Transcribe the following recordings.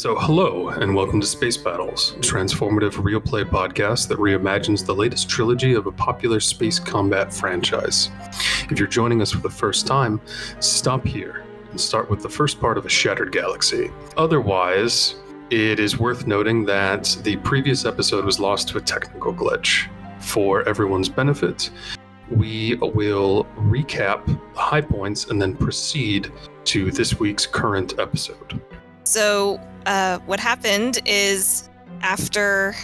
So, hello, and welcome to Space Battles, a transformative real play podcast that reimagines the latest trilogy of a popular space combat franchise. If you're joining us for the first time, stop here and start with the first part of a Shattered Galaxy. Otherwise, it is worth noting that the previous episode was lost to a technical glitch. For everyone's benefit, we will recap the high points and then proceed to this week's current episode. So, uh, what happened is after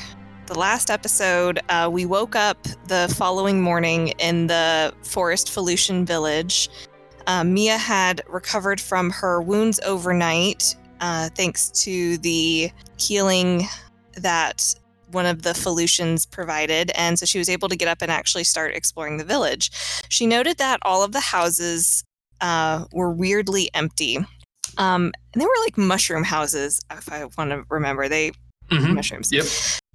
the last episode, uh, we woke up the following morning in the Forest Felucian village. Uh, Mia had recovered from her wounds overnight, uh, thanks to the healing that one of the Felucians provided. And so she was able to get up and actually start exploring the village. She noted that all of the houses uh, were weirdly empty. Um, and they were like mushroom houses, if I want to remember. They Mhm. mushrooms. Yep.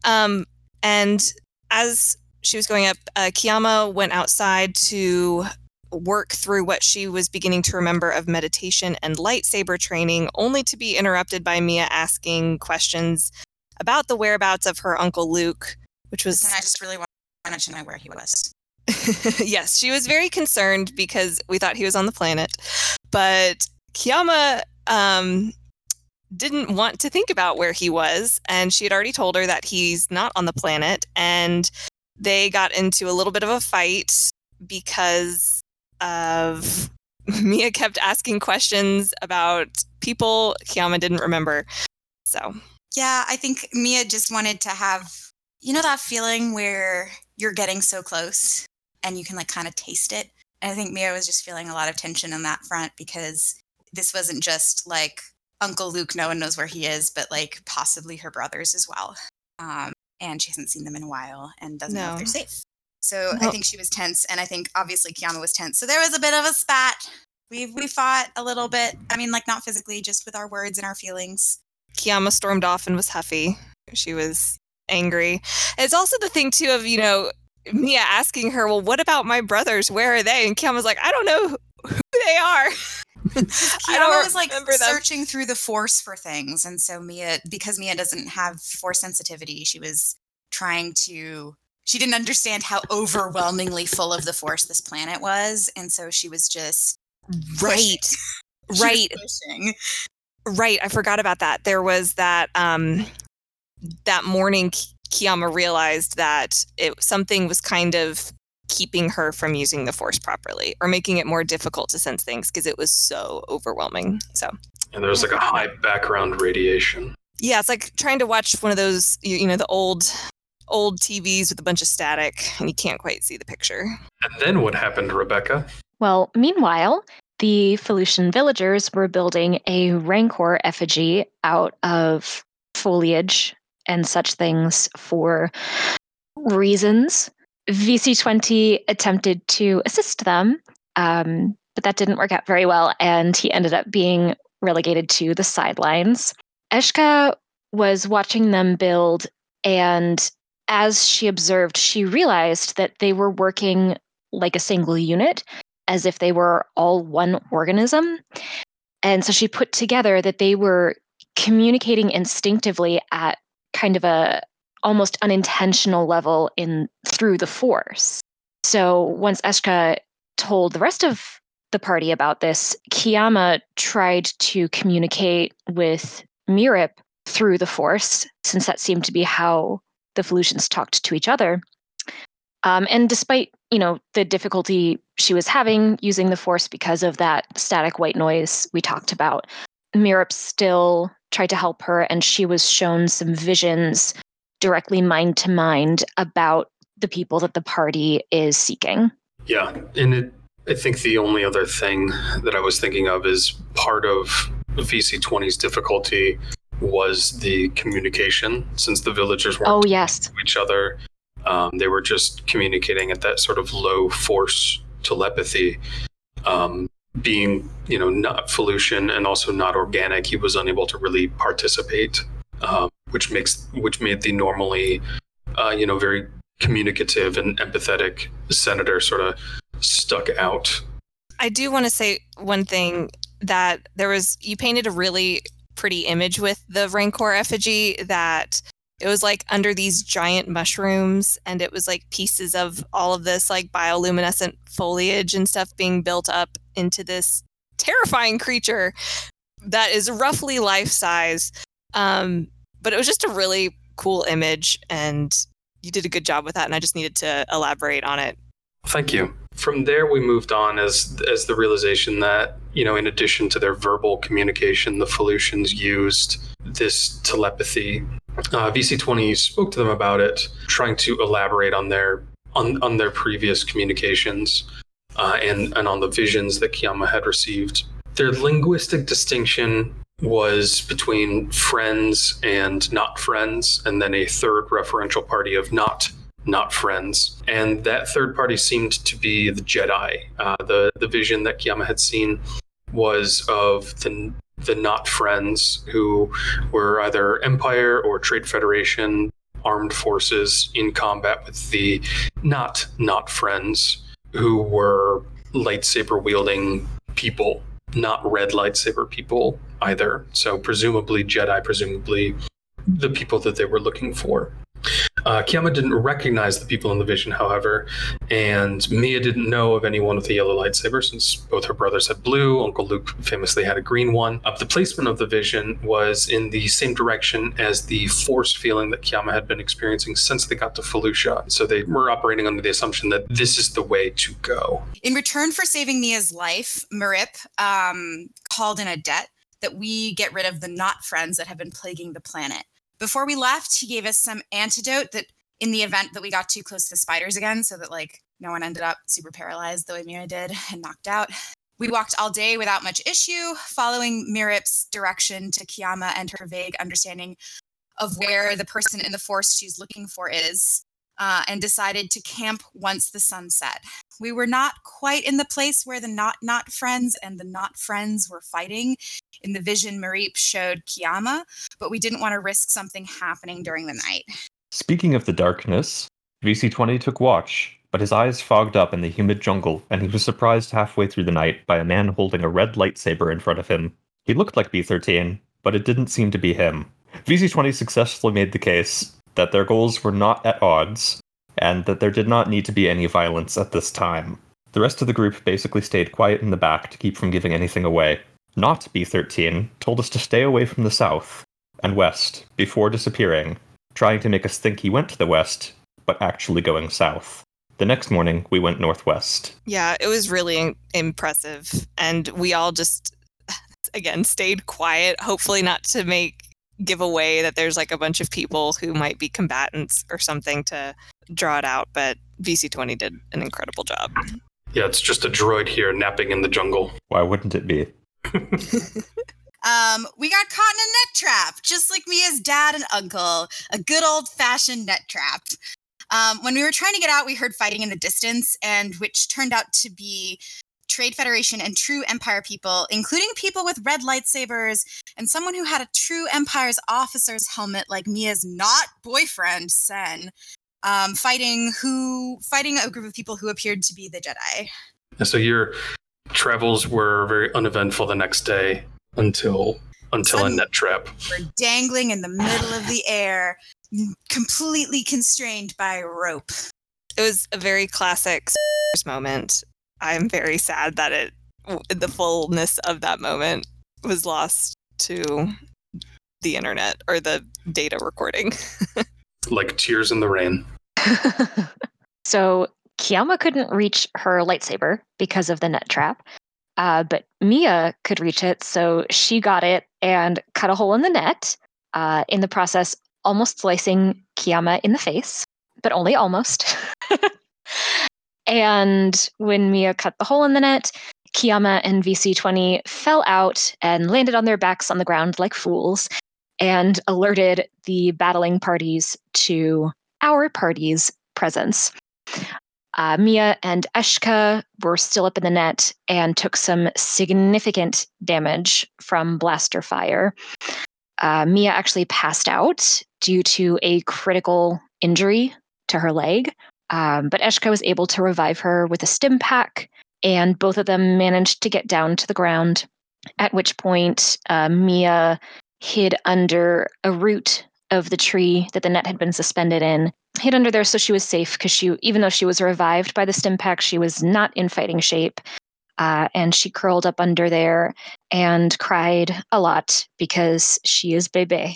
Um, and as she was going up, uh, Kiyama went outside to work through what she was beginning to remember of meditation and lightsaber training, only to be interrupted by Mia asking questions about the whereabouts of her uncle Luke, which was And I just really wanted to know where he was. yes, she was very concerned because we thought he was on the planet, but Kiyama um, didn't want to think about where he was, and she had already told her that he's not on the planet, and they got into a little bit of a fight because of Mia kept asking questions about people Kiyama didn't remember. So Yeah, I think Mia just wanted to have, you know, that feeling where you're getting so close and you can like kind of taste it. And I think Mia was just feeling a lot of tension on that front because this wasn't just like Uncle Luke, no one knows where he is, but like possibly her brothers as well. Um, and she hasn't seen them in a while and doesn't know if they're safe. So I think she was tense, and I think obviously Kiana was tense. So there was a bit of a spat. We we fought a little bit. I mean, like not physically, just with our words and our feelings. Kiyama stormed off and was huffy. She was angry. It's also the thing too of you know Mia asking her, "Well, what about my brothers? Where are they?" And Kiyama's like, "I don't know who they are." I was like searching through the force for things, and so Mia, because Mia doesn't have force sensitivity, she was trying to. She didn't understand how overwhelmingly full of the force this planet was, and so she was just Right, She right, pushing. right. I forgot about that. There was that um that morning. Ki- Kiyama realized that it something was kind of keeping her from using the force properly or making it more difficult to sense things because it was so overwhelming. So And there's like a high background radiation. Yeah, it's like trying to watch one of those, you, you know, the old old TVs with a bunch of static and you can't quite see the picture. And then what happened, Rebecca? Well, meanwhile, the Felucian villagers were building a Rancor effigy out of foliage and such things for reasons. VC20 attempted to assist them, um, but that didn't work out very well, and he ended up being relegated to the sidelines. Eshka was watching them build, and as she observed, she realized that they were working like a single unit as if they were all one organism. And so she put together that they were communicating instinctively at kind of a almost unintentional level in through the force. So once Eshka told the rest of the party about this, Kiyama tried to communicate with Mirip through the force, since that seemed to be how the Felucians talked to each other. Um, and despite you know the difficulty she was having using the force because of that static white noise we talked about, Mirip still tried to help her, and she was shown some visions directly mind to mind about the people that the party is seeking. Yeah, and it, I think the only other thing that I was thinking of is part of VC20's difficulty was the communication, since the villagers weren't Oh yes, to each other. Um, they were just communicating at that sort of low force telepathy. Um, being, you know, not Felucian and also not organic, he was unable to really participate, um, which makes which made the normally, uh, you know, very communicative and empathetic senator sort of stuck out. I do want to say one thing that there was you painted a really pretty image with the Rancor effigy that it was like under these giant mushrooms and it was like pieces of all of this like bioluminescent foliage and stuff being built up into this terrifying creature that is roughly life size um, but it was just a really cool image and you did a good job with that and i just needed to elaborate on it Thank you. From there, we moved on as as the realization that you know, in addition to their verbal communication, the Felucians used this telepathy. Uh, VC20 spoke to them about it, trying to elaborate on their on on their previous communications uh, and and on the visions that Kiyama had received. Their linguistic distinction was between friends and not friends, and then a third referential party of not not friends. And that third party seemed to be the Jedi. Uh, the the vision that Kiyama had seen was of the the not friends who were either Empire or Trade Federation armed forces in combat with the not not friends who were lightsaber wielding people, not red lightsaber people either. So presumably Jedi, presumably the people that they were looking for. Uh, Kiyama didn't recognize the people in the vision, however, and Mia didn't know of anyone with a yellow lightsaber since both her brothers had blue. Uncle Luke famously had a green one. Uh, the placement of the vision was in the same direction as the force feeling that Kiyama had been experiencing since they got to Felucia. So they were operating under the assumption that this is the way to go. In return for saving Mia's life, Mirip um, called in a debt that we get rid of the not friends that have been plaguing the planet. Before we left, he gave us some antidote that in the event that we got too close to the spiders again, so that like no one ended up super paralyzed the way Mira did and knocked out. We walked all day without much issue, following Mirip's direction to Kiyama and her vague understanding of where the person in the forest she's looking for is, uh, and decided to camp once the sun set. We were not quite in the place where the not not friends and the not friends were fighting. In the vision, Mirip showed Kiyama, but we didn't want to risk something happening during the night. Speaking of the darkness, VC20 took watch, but his eyes fogged up in the humid jungle, and he was surprised halfway through the night by a man holding a red lightsaber in front of him. He looked like B13, but it didn't seem to be him. VC20 successfully made the case that their goals were not at odds, and that there did not need to be any violence at this time. The rest of the group basically stayed quiet in the back to keep from giving anything away. Not B13 told us to stay away from the south and west before disappearing, trying to make us think he went to the west, but actually going south. The next morning, we went northwest. Yeah, it was really impressive. And we all just, again, stayed quiet, hopefully not to make give away that there's like a bunch of people who might be combatants or something to draw it out. But VC20 did an incredible job. Yeah, it's just a droid here napping in the jungle. Why wouldn't it be? Um, we got caught in a net trap, just like Mia's dad and uncle, a good old fashioned net trap. Um, when we were trying to get out, we heard fighting in the distance, and which turned out to be Trade Federation and true Empire people, including people with red lightsabers and someone who had a true Empire's officer's helmet, like Mia's not boyfriend Sen, um, fighting who fighting a group of people who appeared to be the Jedi. And so your travels were very uneventful the next day until until a net trap. We're dangling in the middle of the air, completely constrained by rope. It was a very classic moment. I'm very sad that it, the fullness of that moment was lost to the internet or the data recording. Like tears in the rain. so Kiyama couldn't reach her lightsaber because of the net trap, uh, but Mia could reach it, so she got it and cut a hole in the net. Uh, in the process, almost slicing Kiyama in the face, but only almost. and when Mia cut the hole in the net, Kiyama and VC20 fell out and landed on their backs on the ground like fools and alerted the battling parties to our party's presence. Uh, Mia and Eshka were still up in the net and took some significant damage from blaster fire. Uh, Mia actually passed out due to a critical injury to her leg, um, but Eshka was able to revive her with a stim pack, and both of them managed to get down to the ground. At which point, uh, Mia hid under a root of the tree that the net had been suspended in. Hid under there so she was safe because she, even though she was revived by the stim pack, she was not in fighting shape. Uh, and she curled up under there and cried a lot because she is Bebe.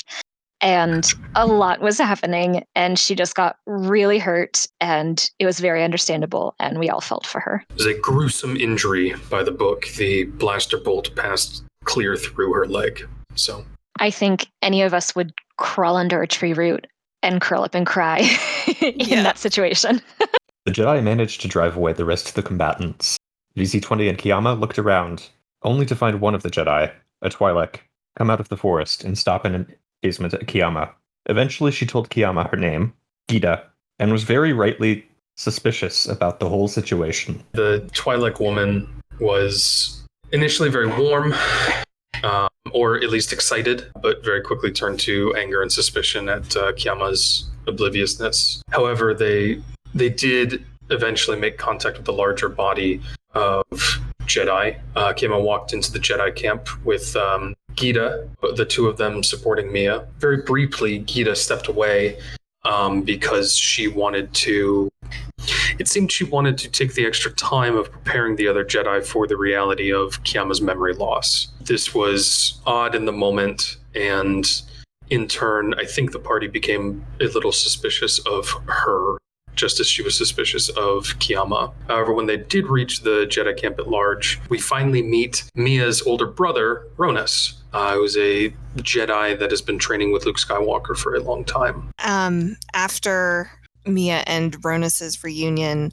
And a lot was happening, and she just got really hurt, and it was very understandable, and we all felt for her. It was a gruesome injury by the book. The blaster bolt passed clear through her leg. So I think any of us would crawl under a tree root and curl up and cry in Yeah. that situation. The Jedi managed to drive away the rest of the combatants. VC-20 and Kiyama looked around, only to find one of the Jedi, a Twi'lek, come out of the forest and stop in an at Kiyama. Eventually, she told Kiyama her name, Gita, and was very rightly suspicious about the whole situation. the Twi'lek woman was initially very warm, um, or at least excited, but very quickly turned to anger and suspicion at uh, Kiyama's obliviousness. However, they they did eventually make contact with the larger body of Jedi. Uh, Kiyama walked into the Jedi camp with um, Gita, the two of them supporting Mia. Very briefly, Gita stepped away um, because she wanted to it seemed she wanted to take the extra time of preparing the other Jedi for the reality of Kiyama's memory loss. This was odd in the moment, and in turn, I think the party became a little suspicious of her, just as she was suspicious of Kiyama. However, when they did reach the Jedi camp at large, we finally meet Mia's older brother, Ronus. Uh, who's a Jedi that has been training with Luke Skywalker for a long time. Um, after Mia and Ronus's reunion,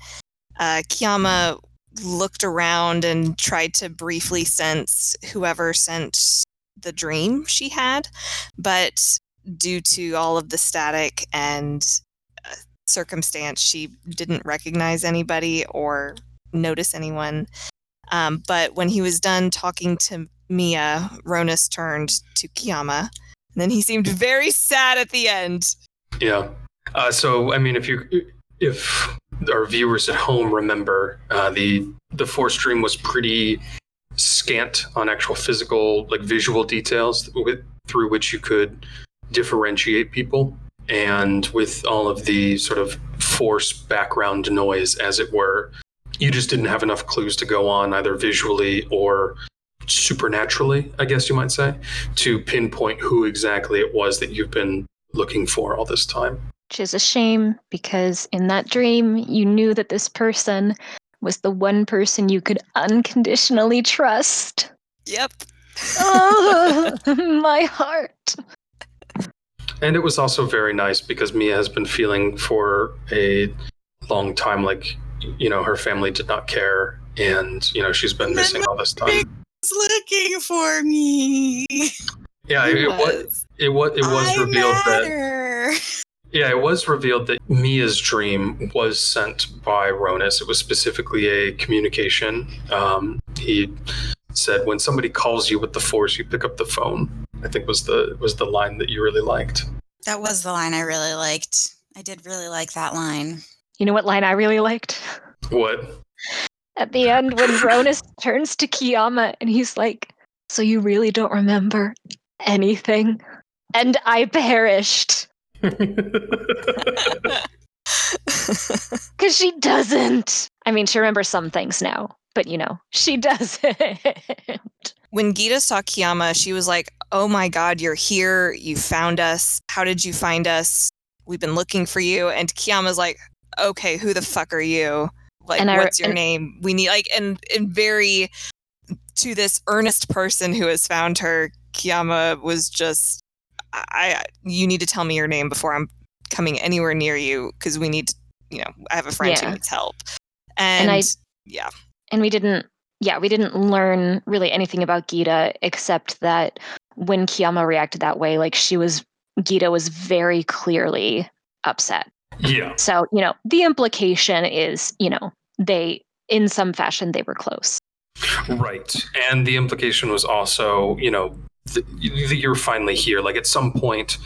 uh, Kiyama looked around and tried to briefly sense whoever sent the dream she had, but due to all of the static and circumstance, she didn't recognize anybody or notice anyone. Um, but when he was done talking to Mia, Ronus turned to Kiyama, and then he seemed very sad at the end. Yeah. Uh, so, I mean, if you if our viewers at home remember, uh, the the force stream was pretty scant on actual physical, like visual details with, through which you could differentiate people, and with all of the sort of force background noise, as it were, you just didn't have enough clues to go on either visually or supernaturally, I guess you might say, to pinpoint who exactly it was that you've been looking for all this time. Which is a shame because in that dream, you knew that this person was the one person you could unconditionally trust. Yep. oh, my heart. And it was also very nice because Mia has been feeling for a long time like, you know, her family did not care and, you know, she's been missing all this time. was looking for me. Yeah, it, it was it was it was I revealed that. Yeah, it was revealed that Mia's dream was sent by Ronus. It was specifically a communication. Um, he said, "When somebody calls you with the Force, you pick up the phone." I think was the was the line that you really liked. That was the line I really liked. I did really like that line. You know what line I really liked? What? At the end, when Ronus turns to Kiyama and he's like, So you really don't remember anything? And I perished. Because she doesn't. I mean, she remembers some things now, but you know, she doesn't. when Gita saw Kiyama, she was like, "Oh my God, you're here! You found us! How did you find us? We've been looking for you." And Kiyama's like, "Okay, who the fuck are you? Like, And I- what's your and- name? We need like." And and very to this earnest person who has found her, Kiyama was just, "I, I you need to tell me your name before I'm coming anywhere near you because we need to, you know, I have a friend Yeah. who needs help." And, I- yeah, and we didn't yeah we didn't learn really anything about gita except that when kiyama reacted that way like she was gita was very clearly upset yeah, so you know the implication is you know they in some fashion they were close right. And the implication was also, you know, that you're finally here. Like at some point,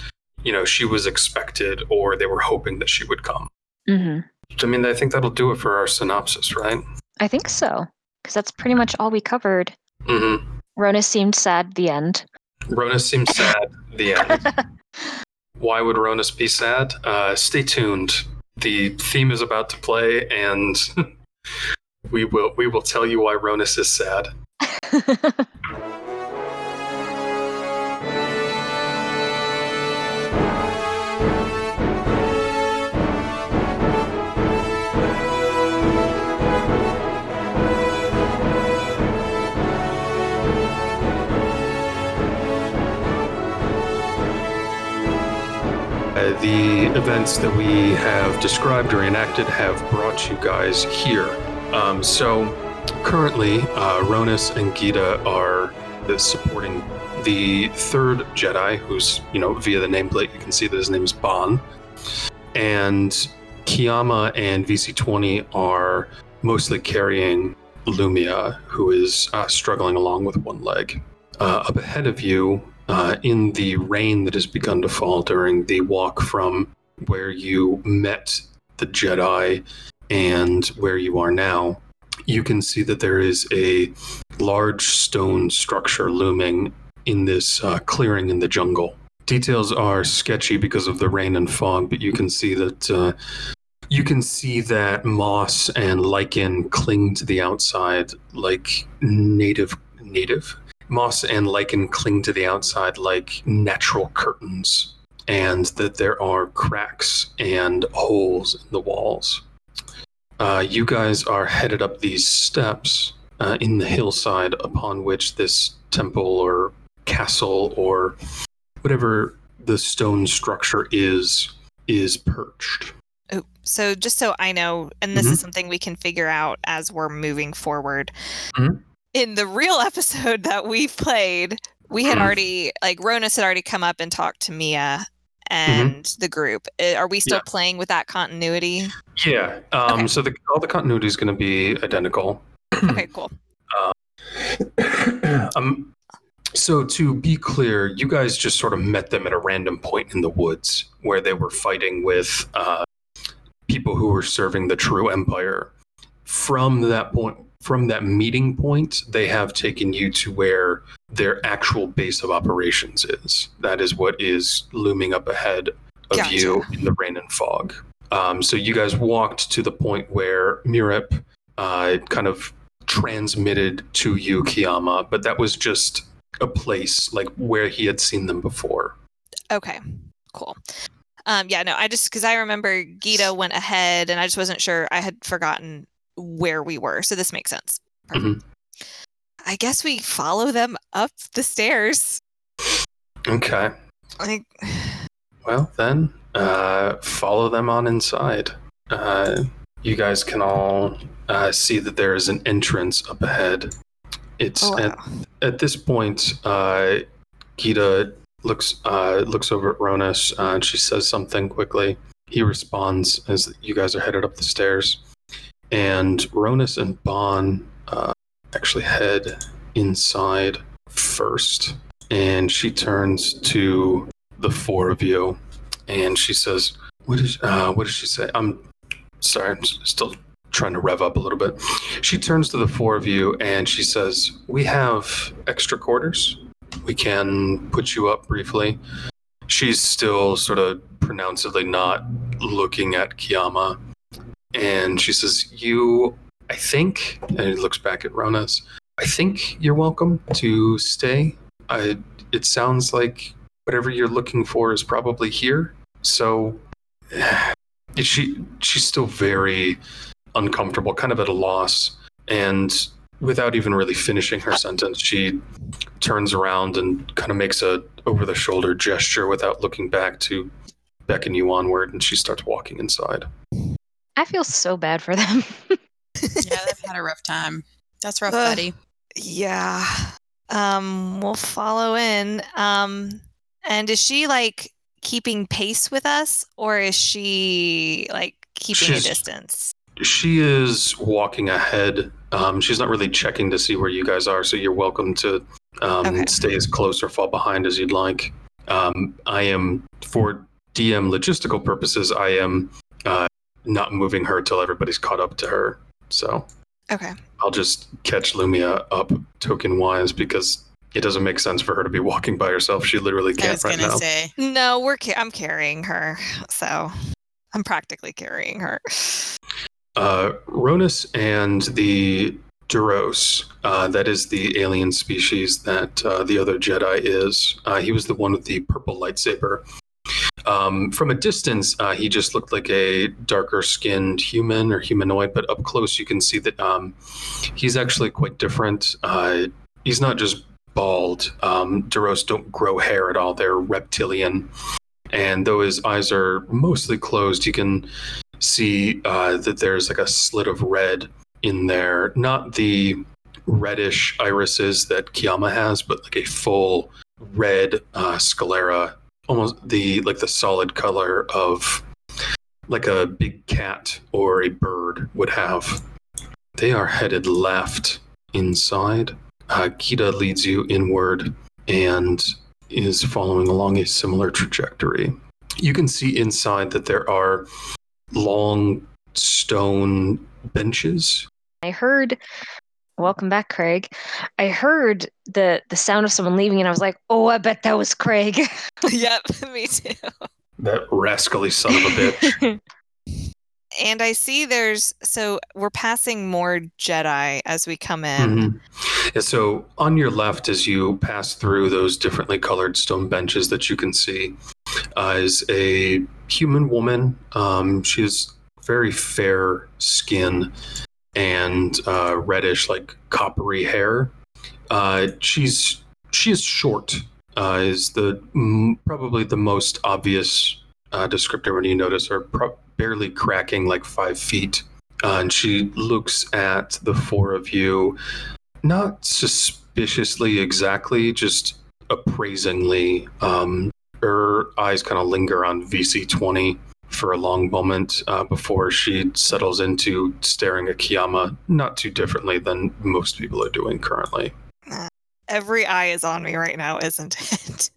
you know, she was expected, or they were hoping that she would come. Mm-hmm. I mean, I think that'll do it for our synopsis, right? I think so because that's pretty much all we covered hmm rona seemed sad the end Rona seems sad. The end. Why would Ronus be sad? Uh, stay tuned. The theme is about to play, and we will we will tell you why Ronus is sad. The events that we have described or enacted have brought you guys here. Um, so currently, uh, Ronus and Gita are supporting the third Jedi, who's, you know, via the nameplate, you can see that his name is Bon. And Kiyama and VC20 are mostly carrying Lumia, who is uh, struggling along with one leg. Uh, up ahead of you, uh, in the rain that has begun to fall during the walk from where you met the Jedi and where you are now, you can see that there is a large stone structure looming in this uh, clearing in the jungle. Details are sketchy because of the rain and fog, but you can see that uh, you can see that moss and lichen cling to the outside like native native moss and lichen cling to the outside like natural curtains, and that there are cracks and holes in the walls. Uh, you guys are headed up these steps uh, in the hillside upon which this temple or castle or whatever the stone structure is is perched. Oh, so just so I know, and this is something we can figure out as we're moving forward. Mhm. In the real episode that we played, we had Mhm. already like Ronus had already come up and talked to Mia and the group. Are we still Yeah. playing with that continuity? Yeah. Um, Okay. So the, all the continuity is going to be identical. okay, cool. um, so to be clear, you guys just sort of met them at a random point in the woods where they were fighting with uh, people who were serving the true empire. From that point, from that meeting point, they have taken you to where their actual base of operations is. That is what is looming up ahead of Gotcha. you in the rain and fog. Um, so you guys walked to the point where Mirip uh, kind of transmitted to you Kiyama, but that was just a place like where he had seen them before. Okay, cool. Um, yeah, no, I just because I remember Gita went ahead, and I just wasn't sure. I had forgotten where we were, so this makes sense. Perfect. I guess we follow them up the stairs. Okay. Like, Well, then uh, follow them on inside. Uh, you guys can all uh, see that there is an entrance up ahead. It's oh, at, wow. at this point, uh, Gita looks uh, looks over at Ronus uh, and she says something quickly. He responds as you guys are headed up the stairs, and Ronus and Bon uh, actually head inside first. And she turns to the four of you, and she says, "What is? Uh, what does she say? I'm sorry, I'm still trying to rev up a little bit." She turns to the four of you, and she says, "We have extra quarters. We can put you up briefly." She's still sort of pronouncedly not looking at Kiyama, and she says, "You, I think," and he looks back at Ronus. I think you're welcome to stay. I, it sounds like whatever you're looking for is probably here. So she she's still very uncomfortable, kind of at a loss, and without even really finishing her sentence, she turns around and kind of makes a over the shoulder gesture without looking back to beckon you onward, and she starts walking inside. I feel so bad for them. yeah, they've had a rough time. That's rough, Ugh. buddy. Yeah. Um, we'll follow in. Um, and is she like keeping pace with us, or is she like keeping She's- a distance? She is walking ahead. Um, she's not really checking to see where you guys are, so you're welcome to um, Okay. stay as close or fall behind as you'd like. Um, I am, for DM logistical purposes, I am uh, not moving her till everybody's caught up to her. So Okay. I'll just catch Lumia up token wise because it doesn't make sense for her to be walking by herself. She literally can't was right gonna now. say. No, we're ca- I'm carrying her, so I'm practically carrying her. Uh, Ronus and the Duros, uh, that is the alien species that uh, the other Jedi is. Uh, he was the one with the purple lightsaber. Um, from a distance, uh, he just looked like a darker skinned human or humanoid, but up close, you can see that um, he's actually quite different. Uh, he's not just bald. Um, Duros don't grow hair at all, they're reptilian. And though his eyes are mostly closed, you can see uh, that there's like a slit of red in there. Not the reddish irises that Kiyama has, but like a full red uh, sclera, almost the like the solid color of like a big cat or a bird would have. They are headed left inside. Uh, Gita leads you inward and is following along a similar trajectory. You can see inside that there are long stone benches. I heard welcome back, Craig. I heard the the sound of someone leaving and I was like, oh I bet that was Craig. yep, me too. That rascally son of a bitch. And I see there's so we're passing more Jedi as we come in. Mhm. Yeah, so on your left, as you pass through those differently colored stone benches that you can see, uh, is a human woman. Um, she has very fair skin and uh, reddish, like coppery hair. Uh, she's she is short. Uh, is the mm, probably the most obvious uh, descriptor when you notice her. Pro- barely cracking like five feet. Uh, and she looks at the four of you, not suspiciously exactly, just appraisingly. Um, her eyes kind of linger on VC20 for a long moment uh, before she settles into staring at Kiyama, not too differently than most people are doing currently. Every eye is on me right now, isn't it?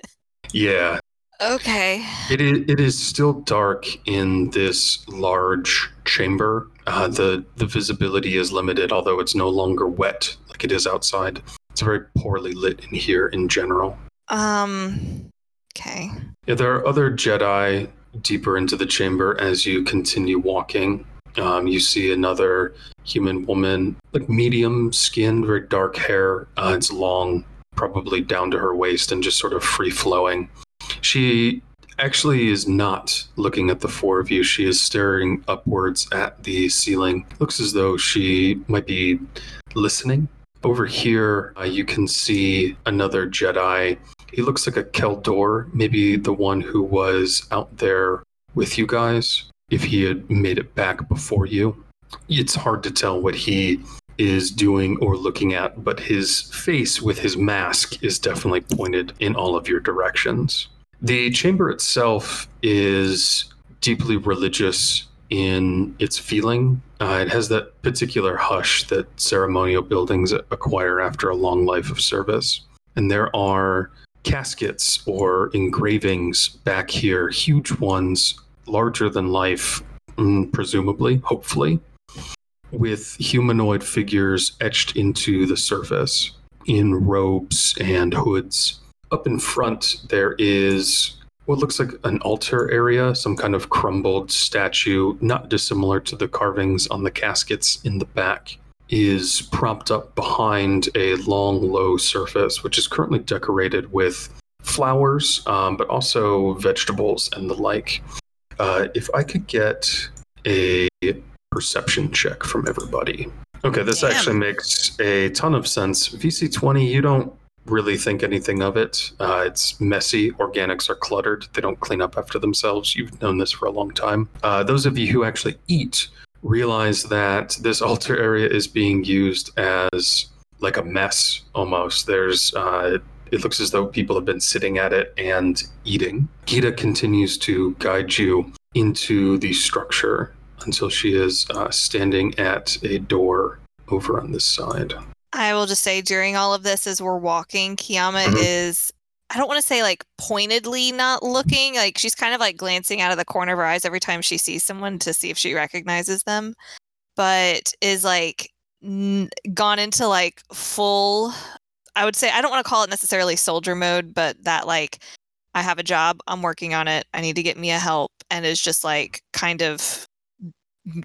Yeah, okay. It is, it is still dark in this large chamber. Uh, the the visibility is limited, although it's no longer wet like it is outside. It's very poorly lit in here in general. Um okay. Yeah, there are other Jedi deeper into the chamber as you continue walking. Um, you see another human woman, like medium skinned, very dark hair. Uh, it's long, probably down to her waist and just sort of free flowing. She actually is not looking at the four of you. She is staring upwards at the ceiling. Looks as though she might be listening. Over here, uh, you can see another Jedi. He looks like a Kel Dor, maybe the one who was out there with you guys, if he had made it back before you. It's hard to tell what he is doing or looking at, but his face with his mask is definitely pointed in all of your directions. The chamber itself is deeply religious in its feeling. Uh, it has that particular hush that ceremonial buildings acquire after a long life of service. And there are caskets or engravings back here, huge ones, larger than life, mm, presumably, hopefully, with humanoid figures etched into the surface in robes and hoods. Up in front, there is what looks like an altar area, some kind of crumbled statue, not dissimilar to the carvings on the caskets in the back, is propped up behind a long, low surface, which is currently decorated with flowers, um, but also vegetables and the like. Uh, if I could get a perception check from everybody. Okay, this Damn. actually makes a ton of sense. VC20, you don't really think anything of it. Uh, it's messy. Organics are cluttered. They don't clean up after themselves. You've known this for a long time. Uh, those of you who actually eat realize that this altar area is being used as like a mess almost. There's uh, it looks as though people have been sitting at it and eating. Gita continues to guide you into the structure until she is uh, standing at a door over on this side. I will just say during all of this as we're walking, Kiyama Mhm. is I don't want to say like pointedly not looking, like she's kind of like glancing out of the corner of her eyes every time she sees someone to see if she recognizes them, but is like n- gone into like full I would say I don't want to call it necessarily soldier mode, but that like I have a job, I'm working on it, I need to get Mia help, and is just like kind of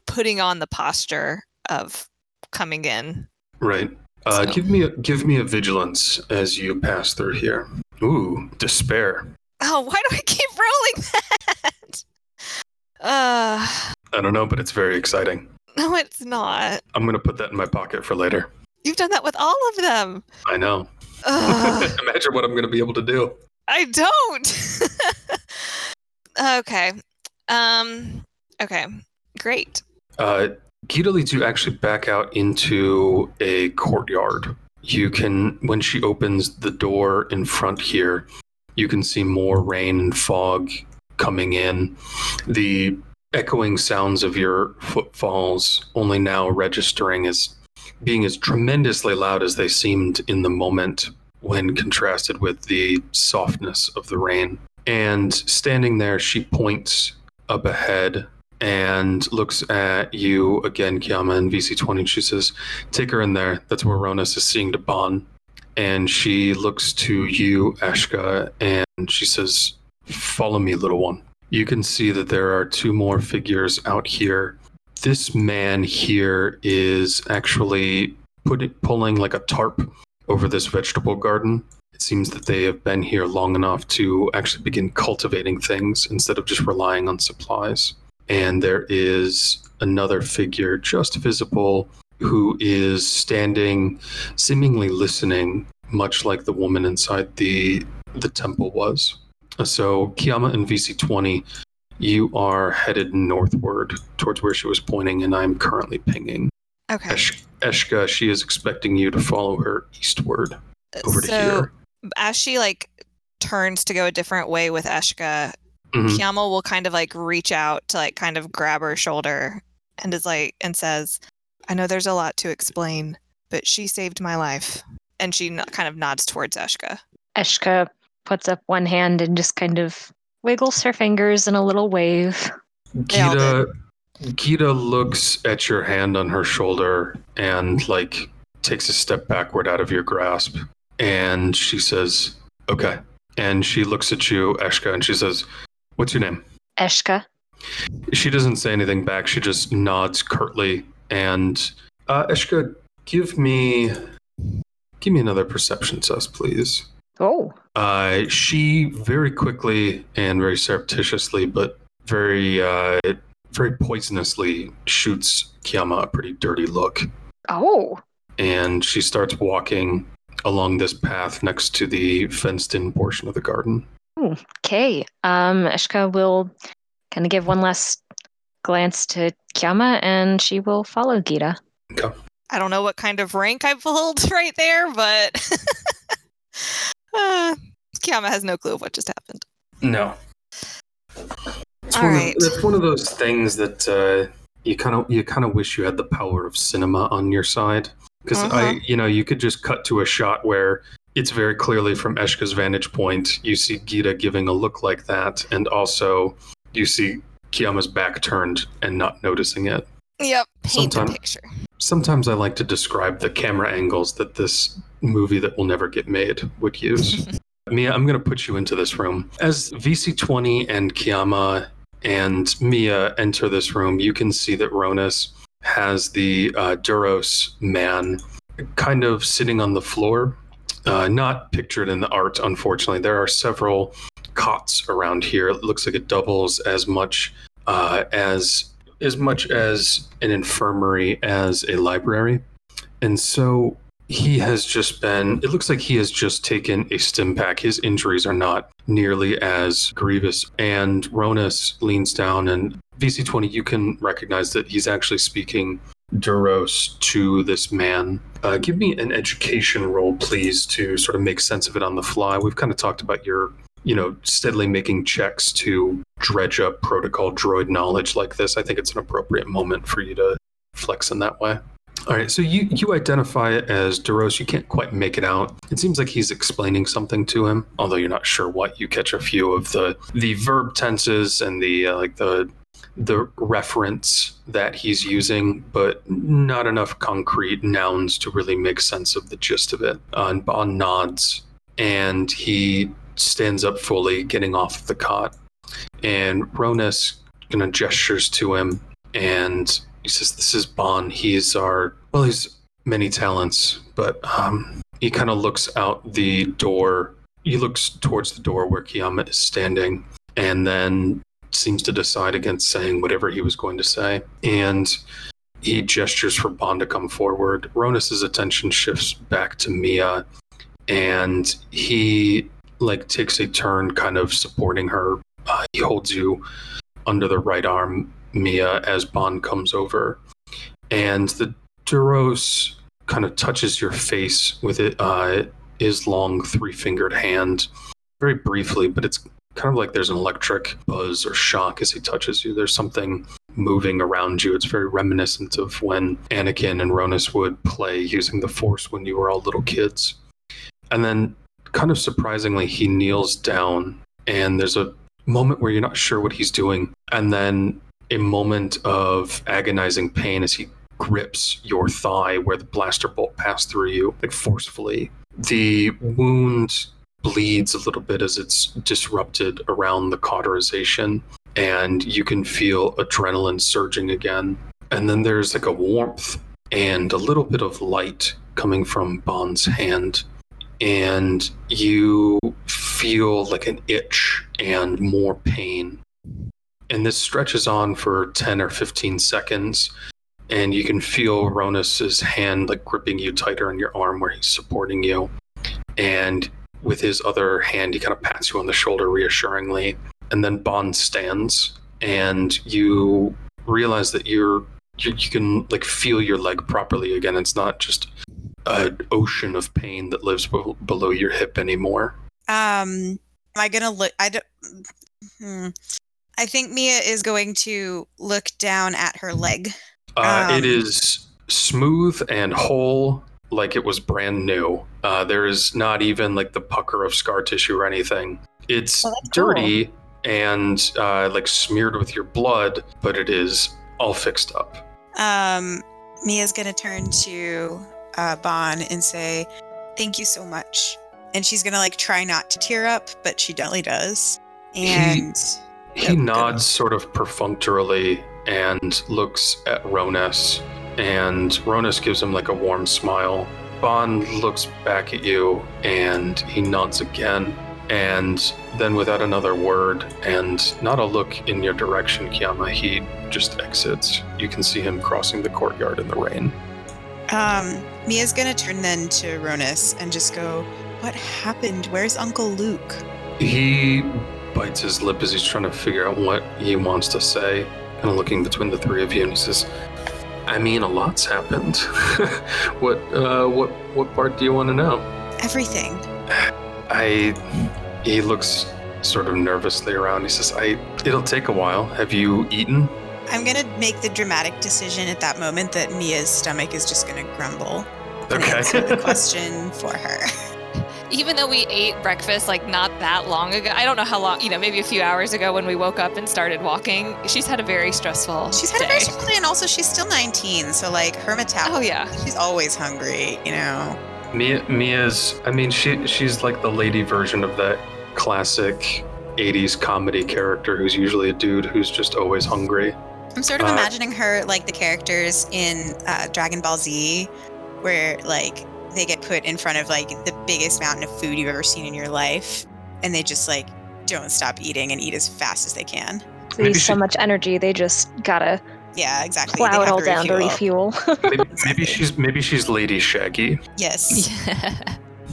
putting on the posture of coming in. Right. Uh, So- Give me a give me a vigilance as you pass through here. Ooh, despair. Oh, why do I keep rolling that? Uh, I don't know, but it's very exciting. no, it's not. I'm gonna put that in my pocket for later. You've done that with all of them. I know. Imagine what I'm gonna be able to do. I don't. okay. Um. Okay. Great. Uh, Gita leads you actually back out into a courtyard. You can, when she opens the door in front here, you can see more rain and fog coming in. The echoing sounds of your footfalls only now registering as being as tremendously loud as they seemed in the moment when contrasted with the softness of the rain. And standing there, she points up ahead and looks at you again, Kiyama, and VC20. And she says, Take her in there. That's where Ronus is seeing Daban. And she looks to you, Eshka, and she says, Follow me, little one. You can see that there are two more figures out here. This man here is actually putting, pulling like a tarp over this vegetable garden. It seems that they have been here long enough to actually begin cultivating things instead of just relying on supplies and there is another figure just visible who is standing seemingly listening much like the woman inside the the temple was. So Kiyama and VC20 you are headed northward towards where she was pointing and I'm currently pinging. Okay. Esh- Eshka she is expecting you to follow her eastward over to so here. as she like turns to go a different way with Eshka, Mm-hmm. Kiyama will kind of like reach out to like kind of grab her shoulder and is like and says, "I know there's a lot to explain, but she saved my life." And she no- kind of nods towards Eshka. Eshka puts up one hand and just kind of wiggles her fingers in a little wave. They all Gita Gita looks at your hand on her shoulder and like takes a step backward out of your grasp and she says, "Okay." And she looks at you, Eshka, and she says, "What's your name?" Eshka, She doesn't say anything back. She just nods curtly and uh, Eshka, give me give me another perception test, please. oh, Uh, she very quickly and very surreptitiously, but very, uh, very poisonously shoots Kiyama a pretty dirty look. oh, And she starts walking along this path next to the fenced in portion of the garden. Okay. Um, Eshka will kind of give one last glance to Kyama and she will follow Gita. I don't know what kind of rank I pulled right there, but uh, Kiyama has no clue of what just happened. No. It's All one. Of, it's one of those things that uh, you kind of you kind of wish you had the power of cinema on your side because Uh-huh. I you know you could just cut to a shot where it's very clearly from Eshka's vantage point you see Gita giving a look like that and also you see Kiyama's back turned and not noticing it. Yep, paint the picture. Sometimes I like to describe the camera angles that this movie that will never get made would use. Mia, I'm going to put you into this room. As VC20 and Kiyama and Mia enter this room, you can see that Ronus has the uh, Duros man kind of sitting on the floor, uh, not pictured in the art, unfortunately. There are several cots around here. It looks like it doubles as much uh, as as much as an infirmary as a library. And so he has just been, it looks like he has just taken a stim pack. His injuries are not nearly as grievous. And Ronus leans down, and VC20, you can recognize that he's actually speaking Duros to this man. Uh, give me an education roll, please, to sort of make sense of it on the fly. We've kind of talked about your you know, steadily making checks to dredge up protocol droid knowledge like this, I think it's an appropriate moment for you to flex in that way. All right, so you, you identify it as Duros. You can't quite make it out. It seems like he's explaining something to him, although you're not sure what. You catch a few of the the verb tenses and the uh, like the the reference that he's using, but not enough concrete nouns to really make sense of the gist of it. And Bond nods and he stands up fully, getting off the cot. And Ronus kind of gestures to him and he says, This is Bond. He's our, well, he's many talents, but um, he kind of looks out the door. He looks towards the door where Kiyama is standing and then seems to decide against saying whatever he was going to say. And he gestures for Bond to come forward. Ronus's attention shifts back to Mia and he like takes a turn kind of supporting her. Uh, he holds you under the right arm, Mia, as Bond comes over. And the Duros kind of touches your face with it, uh, his long three fingered hand very briefly, but it's kind of like there's an electric buzz or shock as he touches you. There's something moving around you. It's very reminiscent of when Anakin and Ronus would play using the Force when you were all little kids. And then, kind of surprisingly, he kneels down, and there's a moment where you're not sure what he's doing. And then, a moment of agonizing pain as he grips your thigh where the blaster bolt passed through you, like forcefully. The wound bleeds a little bit as it's disrupted around the cauterization, and you can feel adrenaline surging again. And then there's like a warmth and a little bit of light coming from Bond's hand. And you feel like an itch and more pain. And this stretches on for 10 or 15 seconds. And you can feel Ronus's hand like gripping you tighter on your arm where he's supporting you. And with his other hand, he kind of pats you on the shoulder reassuringly. And then Bond stands, and you realize that you're you, you can like feel your leg properly again. It's not just an ocean of pain that lives be- below your hip anymore. Um, am I gonna look? I don't. Hmm. I think Mia is going to look down at her leg. Uh, Um, it is smooth and whole, like it was brand new. Uh, there is not even like the pucker of scar tissue or anything. It's Oh, that's cool. dirty and uh, like smeared with your blood, but it is all fixed up. Um, Mia's gonna turn to uh, Bon and say, "Thank you so much." And she's gonna like try not to tear up, but she definitely does. And He Yep, nods sort of perfunctorily and looks at Ronus, and Ronus gives him like a warm smile. Bond looks back at you and he nods again, and then without another word and not a look in your direction, Kiyama, he just exits. You can see him crossing the courtyard in the rain. um, Mia's gonna turn then to Ronus and just go, "What happened? Where's Uncle Luke?" He bites his lip as he's trying to figure out what he wants to say, kind of looking between the three of you, and he says, "I mean, a lot's happened. what, uh, what, what part do you want to know?" Everything. I. He looks sort of nervously around. He says, "I. It'll take a while. Have you eaten?" I'm gonna make the dramatic decision at that moment that Mia's stomach is just gonna grumble and answer the question for her. Even though we ate breakfast like not that long ago, I don't know how long, you know, maybe a few hours ago when we woke up and started walking. She's had a very stressful She's had day. a very stressful day, and also she's still 19, so like her metabolism. Oh yeah. She's always hungry, you know. Mia, Mia's. I mean, she she's like the lady version of that classic '80s comedy character who's usually a dude who's just always hungry. I'm sort of Uh, imagining her like the characters in uh, Dragon Ball Z, where like they get put in front of like the biggest mountain of food you've ever seen in your life, and they just like don't stop eating and eat as fast as they can. They Maybe use so she- much energy, they just gotta Yeah, exactly. plow it all to down to refuel. refuel. Maybe, maybe she's maybe she's Lady Shaggy. Yes.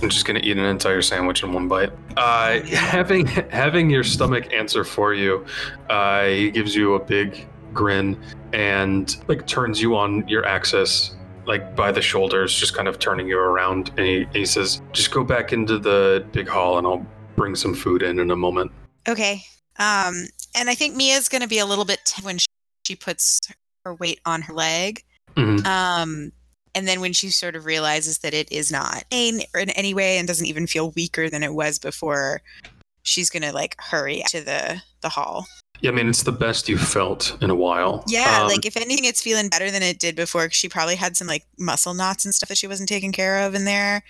I'm just gonna eat an entire sandwich in one bite. Uh, having having your stomach answer for you, uh, he gives you a big grin and like turns you on your axis, like by the shoulders, just kind of turning you around. And he, he says, "Just go back into the big hall, and I'll bring some food in in a moment." Okay. Um, and I think Mia's gonna be a little bit t- when she, she puts her weight on her leg. Mhm. Um, and then when she sort of realizes that it is not pain in any way and doesn't even feel weaker than it was before, she's gonna like hurry to the the hall. Yeah, I mean, it's the best you've felt in a while. Yeah, Um, like if anything, it's feeling better than it did before. 'cause she probably had some like muscle knots and stuff that she wasn't taking care of in there,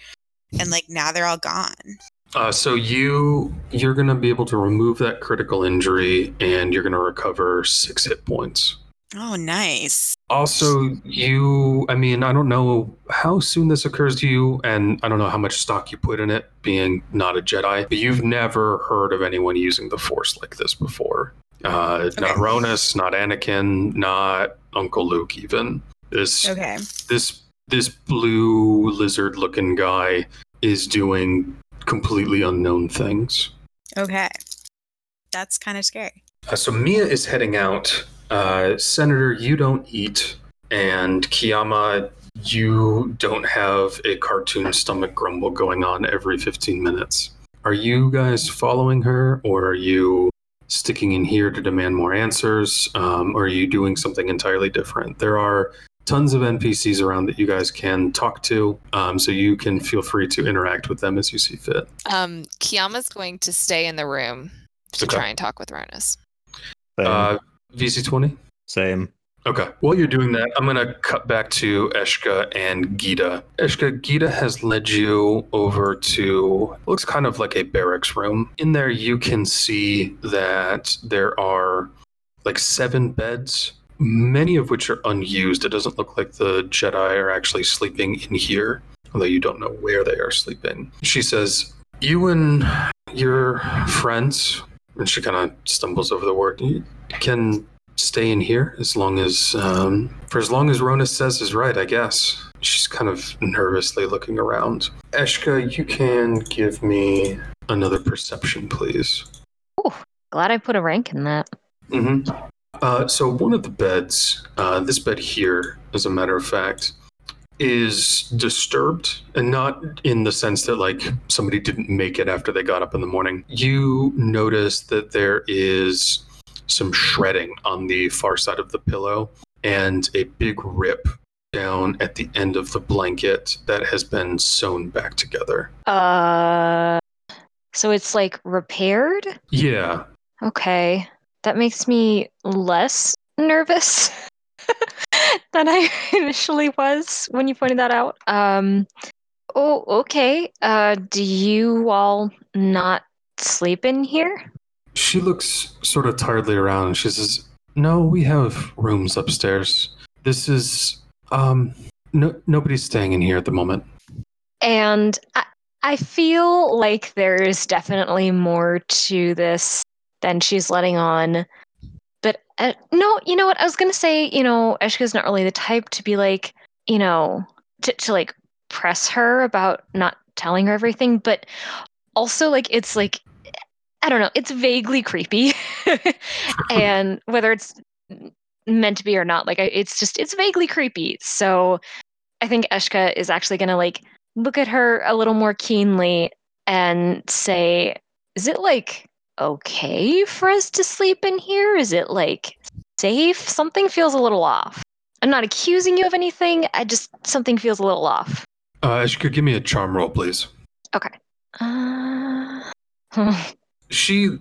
and like now they're all gone. Uh, so you you're gonna be able to remove that critical injury, and you're gonna recover six hit points. Oh, nice. Also, you I mean, I don't know how soon this occurs to you, and I don't know how much stock you put in it, being not a Jedi. But you've never heard of anyone using the Force like this before. Uh, Not Okay. Ronus, not Anakin, not Uncle Luke, even this Okay. this this blue lizard looking guy is doing completely unknown things. Okay. That's kind of scary. Uh, so Mia is heading out. Uh, Senator, you don't eat, and Kiyama, you don't have a cartoon stomach grumble going on every 15 minutes. Are you guys following her, or are you sticking in here to demand more answers, um, or are you doing something entirely different? There are tons of NPCs around that you guys can talk to, um, so you can feel free to interact with them as you see fit. Um, Kiyama's going to stay in the room to Okay. try and talk with Ronus. Uh, VC20? Same. Okay. While you're doing that, I'm going to cut back to Eshka and Gita. Eshka, Gita has led you over to looks kind of like a barracks room. In there, you can see that there are like seven beds, many of which are unused. It doesn't look like the Jedi are actually sleeping in here, although you don't know where they are sleeping. She says, You and your friends, and she kind of stumbles over the word, "You can stay in here as long as um, for as long as Ronus says is right, I guess. She's kind of nervously looking around. Eshka, you can give me another perception, please. Oh, glad I put a rank in that. hmm Uh, so one of the beds, uh, this bed here, as a matter of fact, is disturbed, and not in the sense that like somebody didn't make it after they got up in the morning. You notice that there is some shredding on the far side of the pillow, and a big rip down at the end of the blanket that has been sewn back together. Uh, so it's like repaired. Yeah, Okay, that makes me less nervous than I initially was when you pointed that out. Um, oh, okay. Uh, do you all not sleep in here? She looks sort of tiredly around and she says, No, we have rooms upstairs. This is um no nobody's staying in here at the moment. And I, I feel like there's definitely more to this than she's letting on. But uh, no, you know what? I was gonna say, you know, Eshka's not really the type to be like, you know, to, to like press her about not telling her everything. But also, like, it's like, I don't know, it's vaguely creepy, and whether it's meant to be or not, like, it's just it's vaguely creepy. So, I think Eshka is actually gonna like look at her a little more keenly and say, Is it like okay for us to sleep in here? Is it like safe? Something feels a little off. I'm not accusing you of anything. I just, something feels a little off. Uh Eshka, give me a charm roll, please. Okay. Uh, She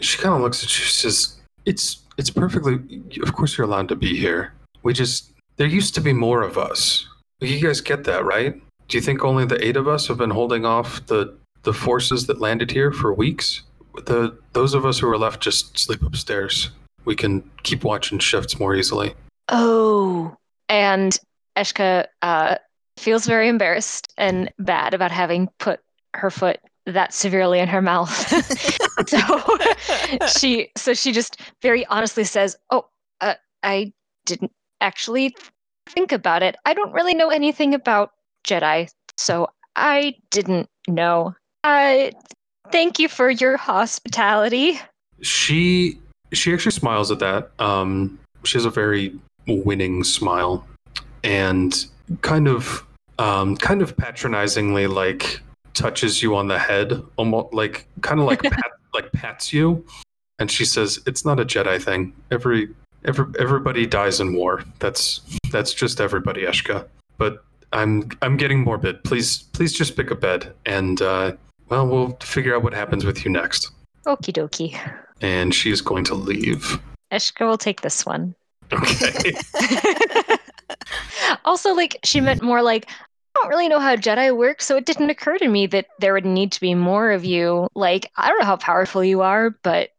she kind of looks at you. She says, "It's it's perfectly. Of course, you're allowed to be here. We just there used to be more of us. You guys get that, right? Do you think only the eight of us have been holding off the the forces that landed here for weeks? The those of us who are left just sleep upstairs. We can keep watching shifts more easily." oh. And Eshka uh, feels very embarrassed and bad about having put her foot that severely in her mouth. so she so she just very honestly says, "Oh, uh, I didn't actually think about it. I don't really know anything about Jedi, so I didn't know. I thank you for your hospitality." She she actually smiles at that. Um, she has a very winning smile, and kind of um, kind of patronizingly like touches you on the head, almost like kind of like pat, like pats you, and she says, "It's not a Jedi thing. Every every everybody dies in war. That's that's just everybody, Eshka. But I'm I'm getting morbid. Please please just pick a bed, and uh, well, we'll figure out what happens with you next." Okie dokie. and she's going to leave. Eshka will take this one. Okay. also, like, she meant more like, don't really know how Jedi work, so it didn't occur to me that there would need to be more of you. Like, I don't know how powerful you are, but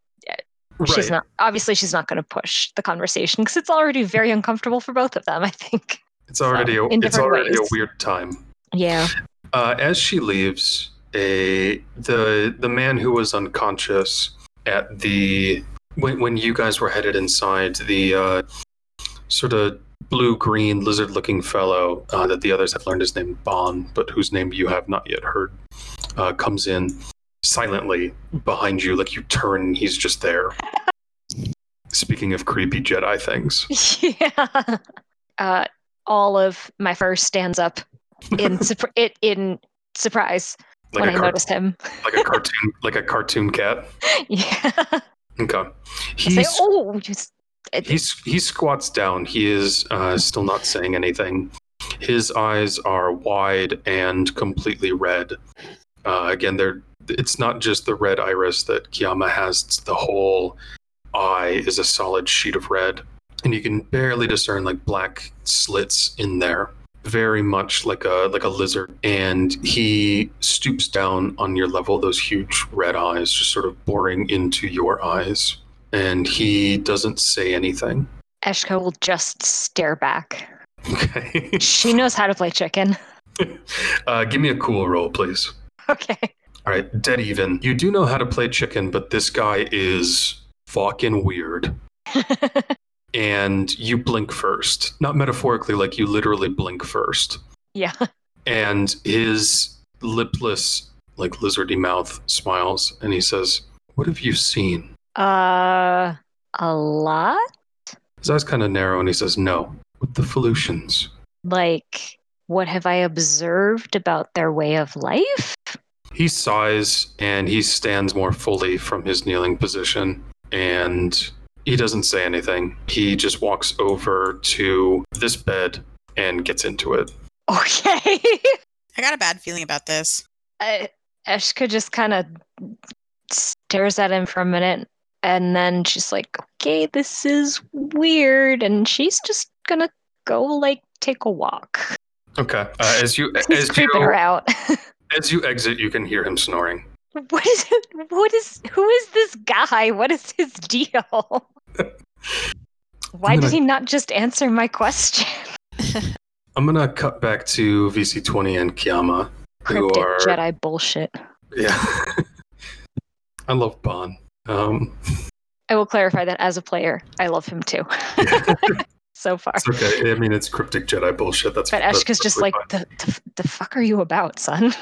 she's Right. not. Obviously, she's not going to push the conversation because it's already very uncomfortable for both of them, I think. It's already a, it's already a weird time. Yeah. Uh, as she leaves, a the the man who was unconscious at the when when you guys were headed inside the uh, sort of blue green lizard looking fellow uh, that the others have learned his name Bon, but whose name you have not yet heard, uh, comes in silently behind you. Like you turn, he's just there. Speaking of creepy Jedi things, yeah. Uh, all of my fur stands up in surpri- it in surprise like when I car- notice him. like a cartoon, like a cartoon cat. yeah. Okay, he's say, oh, just He's he squats down. He is uh, still not saying anything. His eyes are wide and completely red. Uh, again, they're it's not just the red iris that Kiyama has. It's the whole eye is a solid sheet of red, and you can barely discern like black slits in there. Very much like a like a lizard, and he stoops down on your level. Those huge red eyes, just sort of boring into your eyes and he doesn't say anything. Eshka will just stare back. Okay. She knows how to play chicken. uh, give me a cool roll, please. Okay. All right, dead even. You do know how to play chicken, but this guy is fucking weird. And you blink first. Not metaphorically, like you literally blink first. yeah. And his lipless, like lizardy mouth smiles and he says, What have you seen? Uh, a lot? His eyes kind of narrow and he says, No. With the Felucians. Like, what have I observed about their way of life? He sighs and he stands more fully from his kneeling position and he doesn't say anything. He just walks over to this bed and gets into it. Okay. I got a bad feeling about this. uh, Eshka just kind of stares at him for a minute and then she's like, okay, this is weird. And she's just gonna go, like, take a walk. Okay. Uh, as you as creeping her you, out. as you exit, you can hear him snoring. what is it? What is, who is this guy? What is his deal? Why did he not just answer my question? I'm gonna cut back to VC20 and Kiyama, who Cryptic are Jedi bullshit. yeah. I love Bon. Um, I will clarify that as a player, I love him too. so far. it's okay. I mean, it's cryptic Jedi bullshit. That's But that's Eshka's just perfectly like, the, the, the fuck are you about, son?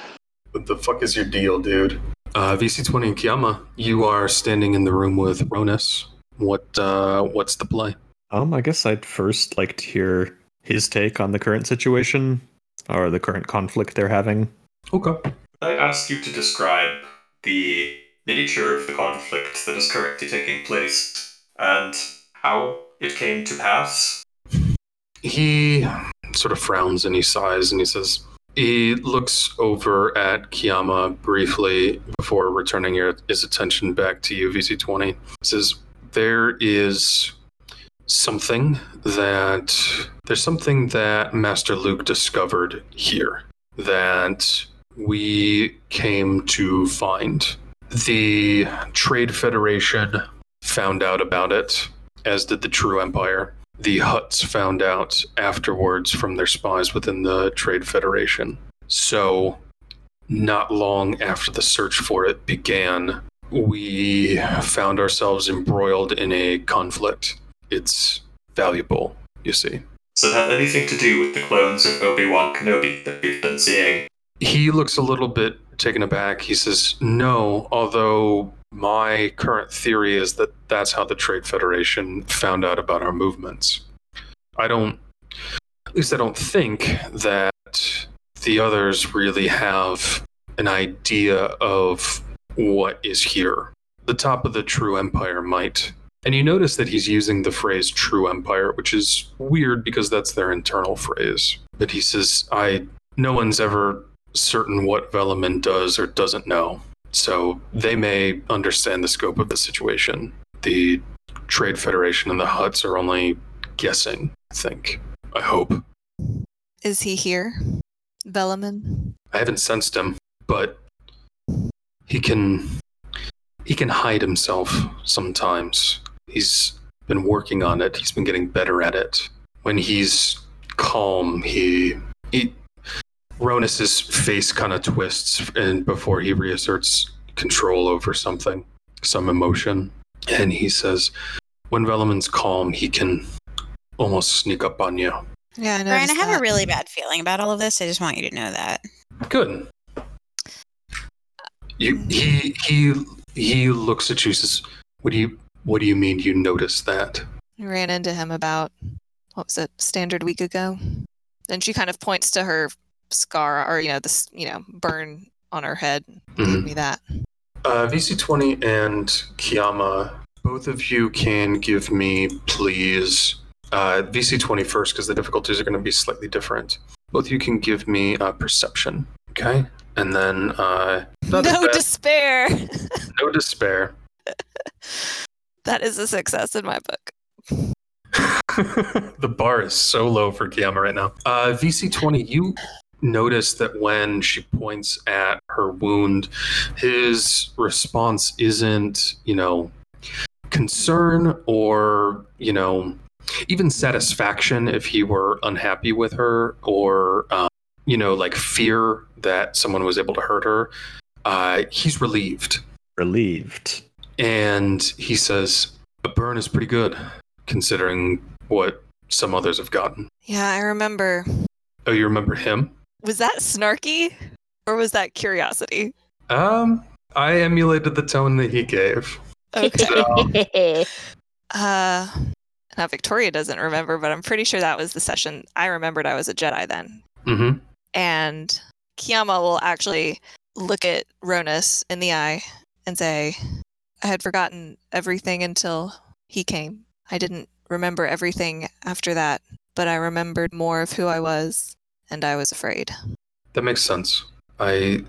What the fuck is your deal, dude? Uh, VC20 and Kiyama, you are standing in the room with Ronus. What uh, what's the play? Um, I guess I'd first like to hear his take on the current situation or the current conflict they're having. Okay. I ask you to describe the nature of the conflict that is currently taking place and how it came to pass. He sort of frowns and he sighs and he says, he looks over at Kiyama briefly before returning his attention back to you, VC20. He says, There is something that there's something that Master Luke discovered here that we came to find. The Trade Federation found out about it, as did the True Empire. The Hutts found out afterwards from their spies within the Trade Federation. So, not long after the search for it began, we found ourselves embroiled in a conflict. It's valuable, you see. Does it have anything to do with the clones of Obi Wan Kenobi that we've been seeing? He looks a little bit taken aback. He says, No, although my current theory is that that's how the Trade Federation found out about our movements. I don't, at least I don't think that the others really have an idea of what is here. The top of the True Empire might. And you notice that he's using the phrase True Empire, which is weird because that's their internal phrase. But he says, I no one's ever certain what Velamin does or doesn't know. So they may understand the scope of the situation. The Trade Federation and the Hutts are only guessing, I think. I hope. Is he here? Vellaman? I haven't sensed him, but he can he can hide himself sometimes. He's been working on it. He's been getting better at it. When he's calm, he he Ronus's face kind of twists and before he reasserts control over something, some emotion. And he says, When Vellaman's calm, he can almost sneak up on you. Yeah, I know. Brian, I have a really bad feeling about all of this. I just want you to know that. Good. You, he he he looks at you. Says, "What do you What do you mean? You noticed that?" I ran into him about what was it, standard week ago. Then she kind of points to her scar or you know this you know burn on her head. Gave Mhm. me that. Uh, VC20 and Kiyama, both of you can give me, please, uh, VC20 first because the difficulties are going to be slightly different. Both of you can give me uh, perception, okay? And then uh, no bad- despair. no despair. that is a success in my book. the bar is so low for Kiyama right now. Uh, VC20, you notice that when she points at her wound, his response isn't, you know, concern or, you know, even satisfaction if he were unhappy with her or, um, you know, like fear that someone was able to hurt her. Uh, he's relieved. Relieved. And he says, a burn is pretty good considering what some others have gotten. Yeah, I remember. Oh, you remember him? Was that snarky or was that curiosity? Um, I emulated the tone that he gave. Okay. So, Uh, now Victoria doesn't remember, but I'm pretty sure that was the session I remembered I was a Jedi then. hmm And Kiyama will actually look at Ronus in the eye and say, I had forgotten everything until he came. I didn't remember everything after that, but I remembered more of who I was, and I was afraid. That makes sense. I.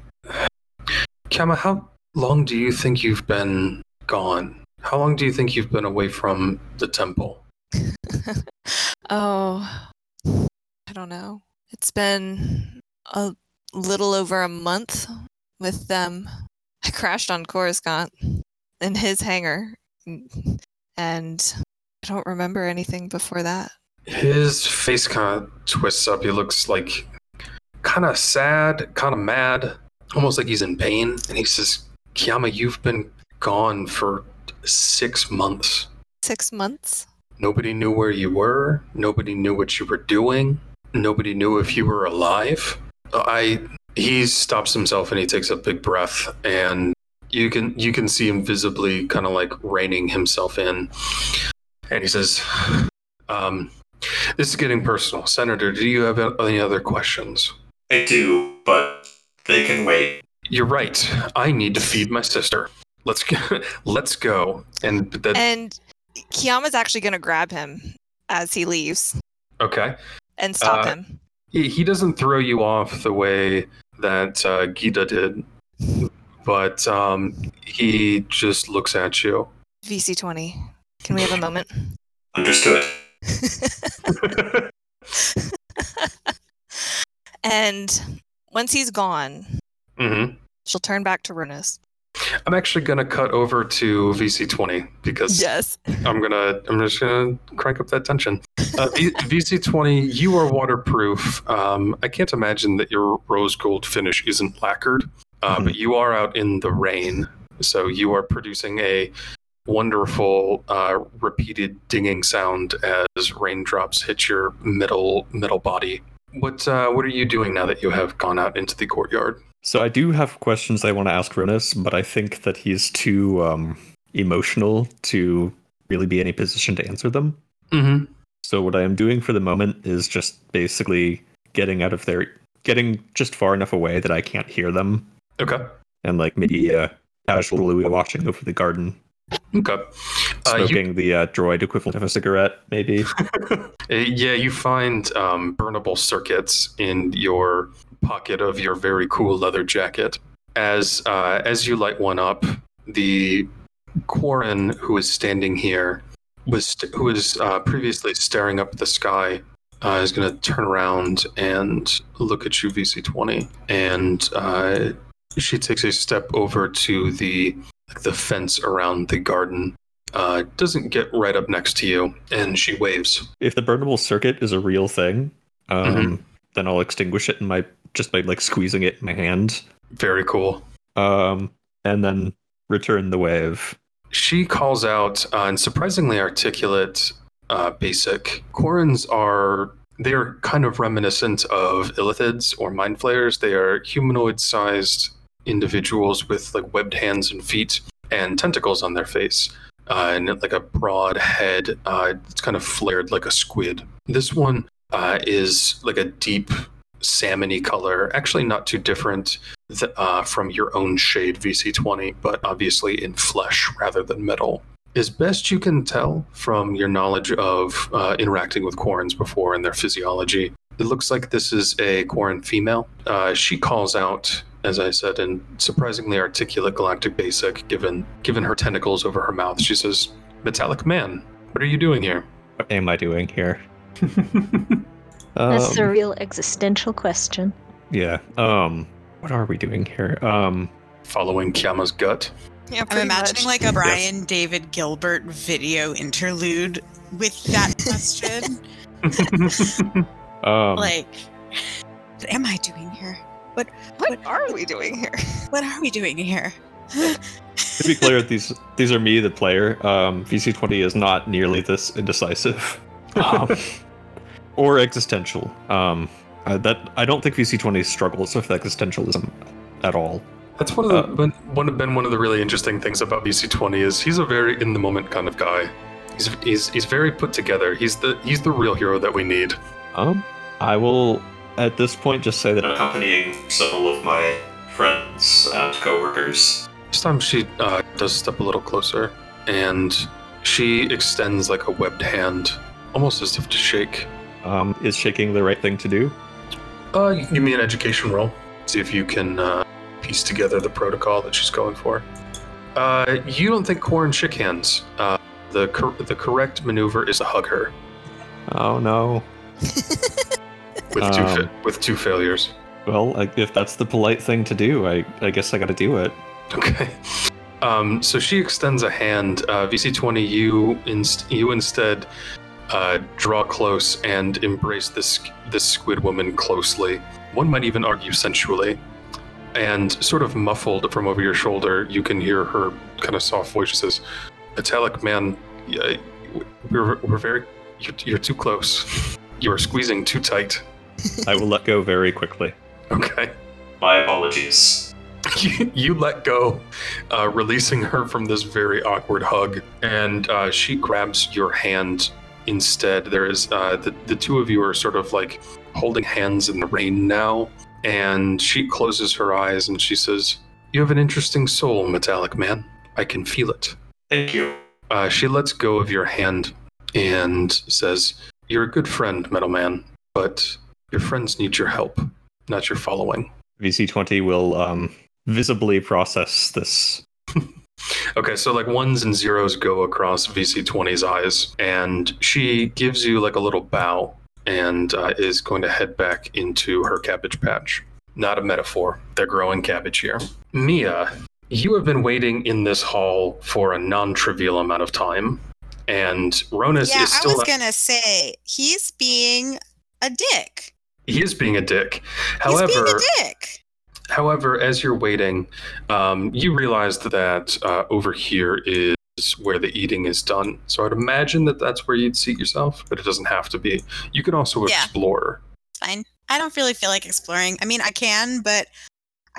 Kama, how long do you think you've been gone? How long do you think you've been away from the temple? oh, I don't know. It's been a little over a month with them. I crashed on Coruscant in his hangar, and I don't remember anything before that. His face kind of twists up. He looks like kind of sad, kind of mad, almost like he's in pain. And he says, Kiyama, you've been gone for six months. Six months? Nobody knew where you were. Nobody knew what you were doing. Nobody knew if you were alive. I he stops himself and he takes a big breath and you can you can see him visibly kind of like reining himself in. And he says, um, this is getting personal. Senator, do you have any other questions? I do, but they can wait. You're right. I need to feed my sister. Let's go. Let's go. And that And Kiyama's actually going to grab him as he leaves okay. and stop Uh, him. he, he doesn't throw you off the way that uh, Gita did, but um, he just looks at you. VC20. Can we have a moment? Understood. and once he's gone, hmm she'll turn back to Ronus. I'm actually gonna cut over to VC20 because Yes. I'm gonna I'm just gonna crank up that tension. Uh, v- VC20, you are waterproof. Um, I can't imagine that your rose gold finish isn't lacquered, uh, Mhm. but you are out in the rain, so you are producing a wonderful uh, repeated dinging sound as raindrops hit your middle middle body. What uh, what are you doing now that you have gone out into the courtyard? So I do have questions I want to ask Ronus, but I think that he's too um, emotional to really be in a position to answer them. Mm-hmm. So what I am doing for the moment is just basically getting out of there, getting just far enough away that I can't hear them, Okay. and like maybe uh, casually watching over the garden, Okay. Uh, you- smoking the uh, droid equivalent of a cigarette, maybe. Uh, yeah, you find um, burnable circuits in your pocket of your very cool leather jacket as uh, as you light one up, the Quarren who is standing here was st- who was uh, previously staring up at the sky uh, is going to turn around and look at you, VC20, and uh, she takes a step over to the like the fence around the garden. Uh, doesn't get right up next to you, and she waves. If the burnable circuit is a real thing, um, then I'll extinguish it in my just by like squeezing it in my hand, Very cool. um, and then return the wave. She calls out uh, in surprisingly articulate uh, basic. Quarrens are they are kind of reminiscent of illithids or mind flayers. They are humanoid-sized individuals with like webbed hands and feet and tentacles on their face, uh, and like a broad head. Uh, it's kind of flared like a squid. This one uh, is like a deep salmony color, actually not too different th- uh, from your own shade VC20, but obviously in flesh rather than metal. As best you can tell from your knowledge of uh, interacting with Quarrens before and their physiology, it looks like this is a Quarren female. Uh, she calls out, as I said, in surprisingly articulate galactic basic, given given her tentacles over her mouth. She says, "Metallic man, what are you doing here?" What am I doing here? That's Um, a real existential question. yeah. Um, what are we doing here? Um, Following Kiyama's gut. Yeah, I'm imagining much. like a Brian David Gilbert video interlude with that question. um, like, what am I doing here? What what are we doing here? What are we doing here? to be clear, these these are me, the player. Um, VC20 is not nearly this indecisive, um, or existential. Um, uh, that I don't think VC20 struggles with existentialism at all. That's one of the Uh, been, one been one of the really interesting things about VC20 is he's a very in the moment kind of guy. He's, he's he's very put together. He's the he's the real hero that we need. Um, I will at this point just say that I'm accompanying several of my friends and coworkers. This time she uh, does step a little closer and she extends like a webbed hand, almost as if to shake. Um, is shaking the right thing to do? Uh, you can give me an education roll. See if you can uh, piece together the protocol that she's going for. Uh, you don't think Quarren shook hands. Uh, the cor- the correct maneuver is to hug her Oh no. with two Um. fa- with two failures. Well, I, if that's the polite thing to do, I I guess I got to do it. Okay. Um, so she extends a hand. Uh, VC20, you inst- you instead uh, draw close and embrace this this squid woman closely. One might even argue sensually. And sort of muffled from over your shoulder, you can hear her kind of soft voice. She says, "Metallic man, we're we're very you're, you're too close. You are squeezing too tight." I will let go very quickly. Okay. My apologies. you, you let go, uh, releasing her from this very awkward hug, and uh, she grabs your hand instead. There is uh, the the two of you are sort of like holding hands in the rain now, and she closes her eyes and she says, "You have an interesting soul, metallic man. I can feel it." Thank you. Uh, she lets go of your hand and says, "You're a good friend, metal man, but your friends need your help, not your following." VC20 will um, visibly process this. Okay, so like ones and zeros go across VC20's eyes, and she gives you like a little bow and uh, is going to head back into her cabbage patch. Not a metaphor. They're growing cabbage here. Mia, you have been waiting in this hall for a non trivial amount of time, and Ronus yeah, is still. I still. was gonna say he's being a dick. He is being a dick. He's being However, a dick. However, as you're waiting, um, you realize that uh, over here is where the eating is done. So I'd imagine that that's where you'd seat yourself, but it doesn't have to be. You can also Yeah. explore. Fine. I don't really feel like exploring. I mean, I can, but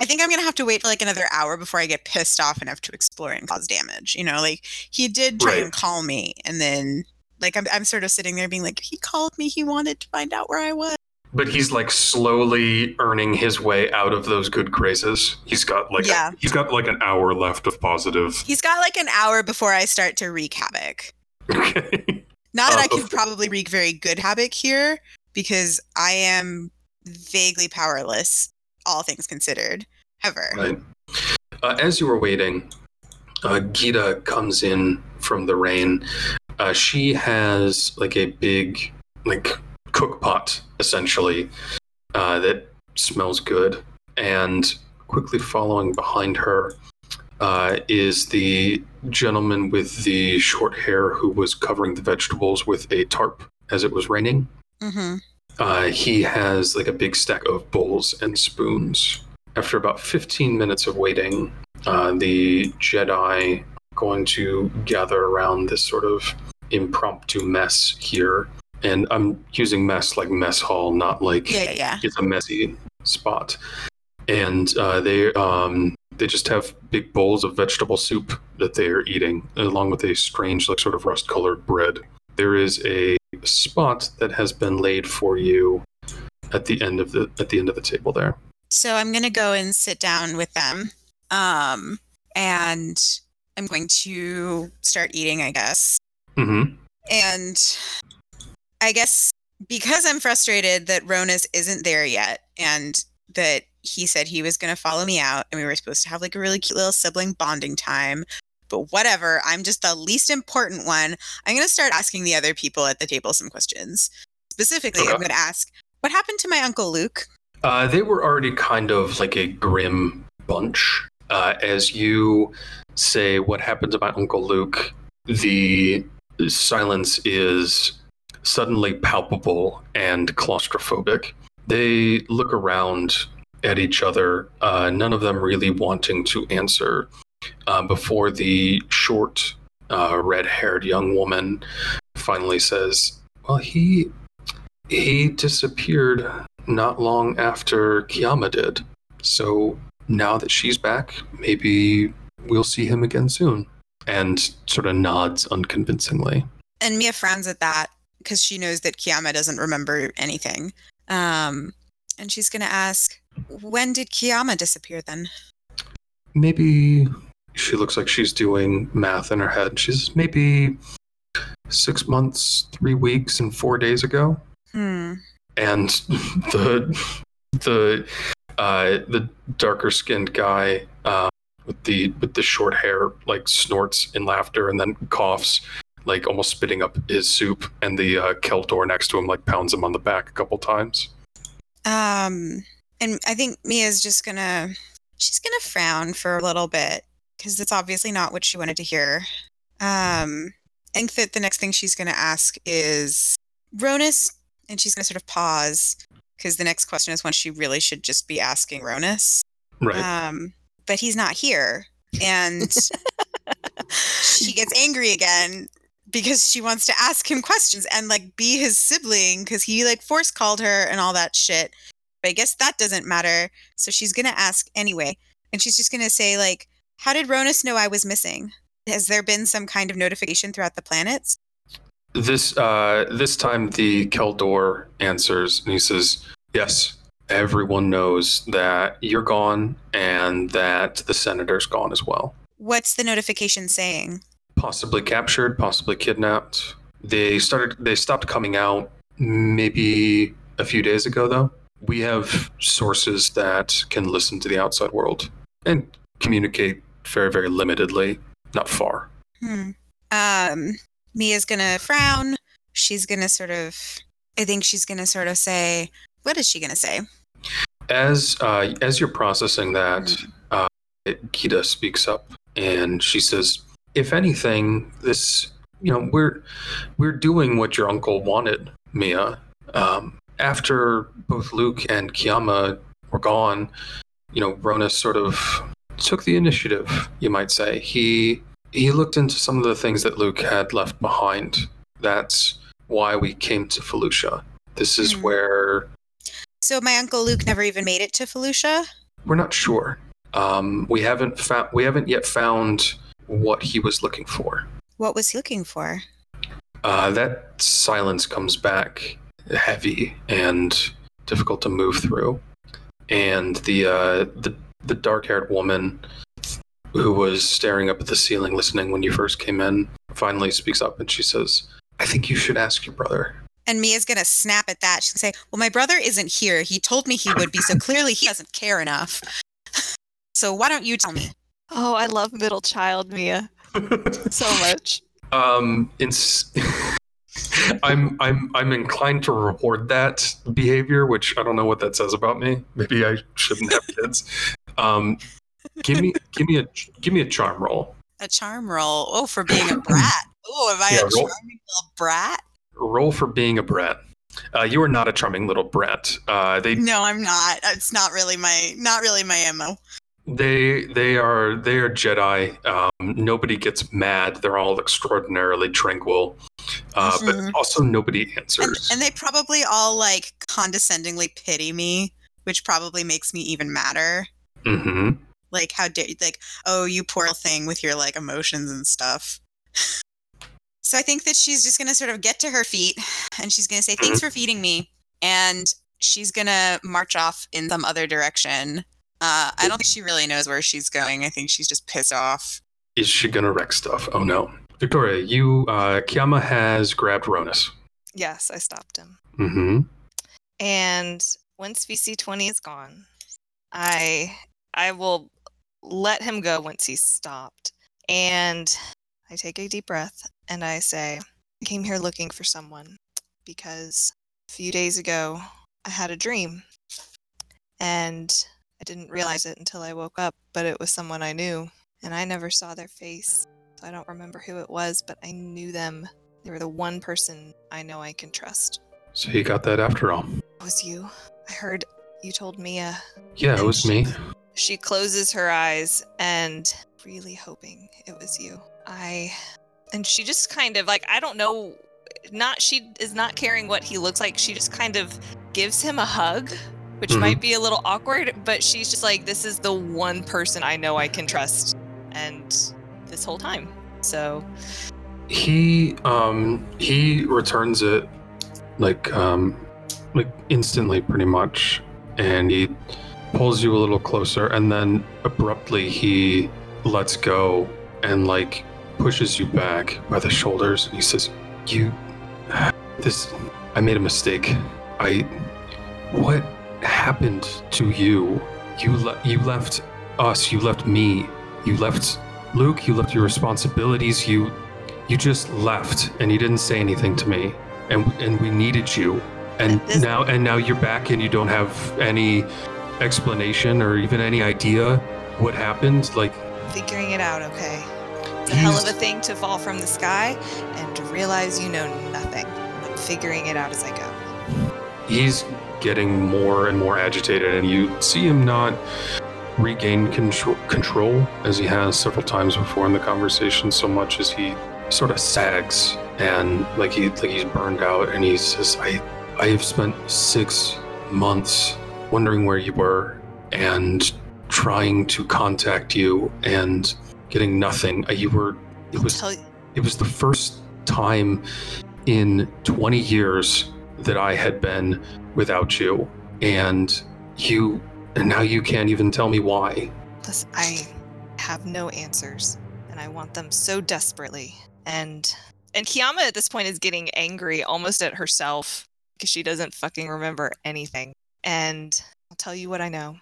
I think I'm gonna have to wait for like another hour before I get pissed off enough to explore and cause damage. You know, like he did try Right. and call me, and then like I'm, I'm sort of sitting there being like, he called me. He wanted to find out where I was. But he's like slowly earning his way out of those good graces. He's got like Yeah. a, he's got like an hour left of positive. He's got like an hour before I start to wreak havoc. Okay. Not that I Oh. could probably wreak very good havoc here because I am vaguely powerless, all things considered. ever. Right. Uh, as you were waiting, uh, Gita comes in from the rain. Uh, she has like a big, like cook pot essentially uh, that smells good, and quickly following behind her uh, is the gentleman with the short hair who was covering the vegetables with a tarp as it was raining. hmm Uh, he has like a big stack of bowls and spoons. After about 15 minutes of waiting, uh, the Jedi going to gather around this sort of impromptu mess here. And I'm using mess like mess hall, not like Yeah, yeah, it's a messy spot. And uh, they um, they just have big bowls of vegetable soup that they are eating, along with a strange, like sort of rust-colored bread. There is a spot that has been laid for you at the end of the at the end of the table there. So I'm gonna go and sit down with them, um, and I'm going to start eating, I guess. Mm-hmm. And I guess because I'm frustrated that Ronus isn't there yet, and that he said he was going to follow me out, and we were supposed to have like a really cute little sibling bonding time. But whatever, I'm just the least important one. I'm going to start asking the other people at the table some questions. Specifically, I'm going to ask, what happened to my uncle Luke? Uh, they were already kind of like a grim bunch. Uh, as you say, what happened to my Uncle Luke, the silence is suddenly palpable and claustrophobic. They look around at each other, uh, none of them really wanting to answer, uh, before the short, uh, red haired young woman finally says, Well, he. He disappeared not long after Kiyama did. So now that she's back, maybe we'll see him again soon. And sort of nods unconvincingly. And Mia frowns at that because she knows that Kiyama doesn't remember anything. Um, and she's going to ask, when did Kiyama disappear then? Maybe she looks like she's doing math in her head. She's maybe six months, three weeks, and four days ago. Hmm. and the the uh, the darker skinned guy uh, with the with the short hair like snorts in laughter and then coughs like almost spitting up his soup and the uh, Kel Dor next to him like pounds him on the back a couple times. Um, and I think Mia's just gonna she's gonna frown for a little bit because it's obviously not what she wanted to hear. Um, I think that the next thing she's gonna ask is Ronus, and she's gonna sort of pause because the next question is one she really should just be asking Ronus. Right. Um, but he's not here, and she gets angry again because she wants to ask him questions and like be his sibling because he like force called her and all that shit. But I guess that doesn't matter. So she's gonna ask anyway, and she's just gonna say like, "How did Ronus know I was missing? Has there been some kind of notification throughout the planets?" This uh, this time the Kel Dor answers and he says, "Yes, everyone knows that you're gone and that the senator's gone as well. What's the notification saying? Possibly captured, possibly kidnapped. They started. They stopped coming out maybe a few days ago, though. We have sources that can listen to the outside world and communicate very, very limitedly, not far. Hmm. Um, Mia's gonna frown. She's gonna sort of. I think she's gonna sort of say, "What is she gonna say?" As uh, as you're processing that, uh, Gita speaks up and she says, "If anything, this you know we're we're doing what your uncle wanted, Mia. Um, after both Luke and Kiyama were gone, you know, Ronus sort of took the initiative. You might say he he looked into some of the things that Luke had left behind. That's why we came to Felucia. This is Hmm. where So my uncle Luke never even made it to Felucia. we're not sure. Um, we haven't found. We haven't yet found what he was looking for. What was he looking for? Uh, that silence comes back heavy and difficult to move through, and the uh, the the dark-haired woman who was staring up at the ceiling, listening when you first came in, finally speaks up and she says, "I think you should ask your brother." And Mia's gonna snap at that. She's gonna say, "Well, my brother isn't here. He told me he would be, so clearly he doesn't care enough." So why don't you tell me? Oh, I love middle child Mia so much. Um, ins- I'm I'm I'm inclined to reward that behavior, which I don't know what that says about me. Maybe I shouldn't have kids. Um, give me give me a give me a charm roll. A charm roll. Oh, for being a brat. Oh, am I Yeah, a roll. charming little brat? Roll for being a brat. Uh, you are not a charming little brat. Uh, they No, I'm not. It's not really my not really my MO. They they are they are Jedi. Um, nobody gets mad. They're all extraordinarily tranquil, uh, but Mhm. also nobody And, answers. and they probably all like condescendingly pity me, which probably makes me even madder. Mm-hmm. Like how dare like, oh you poor thing with your like emotions and stuff. So I think that she's just gonna sort of get to her feet and she's gonna say, Thanks for feeding me. And she's gonna march off in some other direction. Uh, I don't think she really knows where she's going. I think she's just pissed off. Is she gonna wreck stuff? Oh no, Victoria, you uh, Kiyama has grabbed Ronus. Yes, I stopped him. hmm And once VC20 is gone, I I will let him go once he's stopped. And I take a deep breath and I say, I came here looking for someone because a few days ago I had a dream. And I didn't realize it until I woke up, but it was someone I knew. And I never saw their face. So I don't remember who it was, but I knew them. They were the one person I know I can trust. So you got that after all. It was you. I heard you told Mia. Yeah, it was me. She closes her eyes and really hoping it was you. I and she just kind of like I don't know not she is not caring what he looks like. She just kind of gives him a hug, which Mhm. might be a little awkward, but she's just like this is the one person I know I can trust and this whole time. So, He um he returns it like um like instantly pretty much and he pulls you a little closer and then abruptly he lets go and like pushes you back by the shoulders and he says you this i made a mistake i what happened to you you le- you left us you left me you left luke you left your responsibilities you you just left and you didn't say anything to me and and we needed you and This- now and now you're back and you don't have any explanation or even any idea what happened like figuring it out, okay? It's a hell of a thing to fall from the sky and to realize you know nothing. I'm figuring it out as I go. he's getting more and more agitated and you see him not regain control, control as he has several times before in the conversation so much as he sort of sags and like he like he's burned out and he says i i have spent six months wondering where you were and trying to contact you and getting nothing. Uh, you were it was it was the first time in 20 years that I had been without you. And you, and now you can't even tell me why. listen, I have no answers, and I want them so desperately. And and Kiyama at this point is getting angry almost at herself because she doesn't fucking remember anything. And I'll tell you what I know.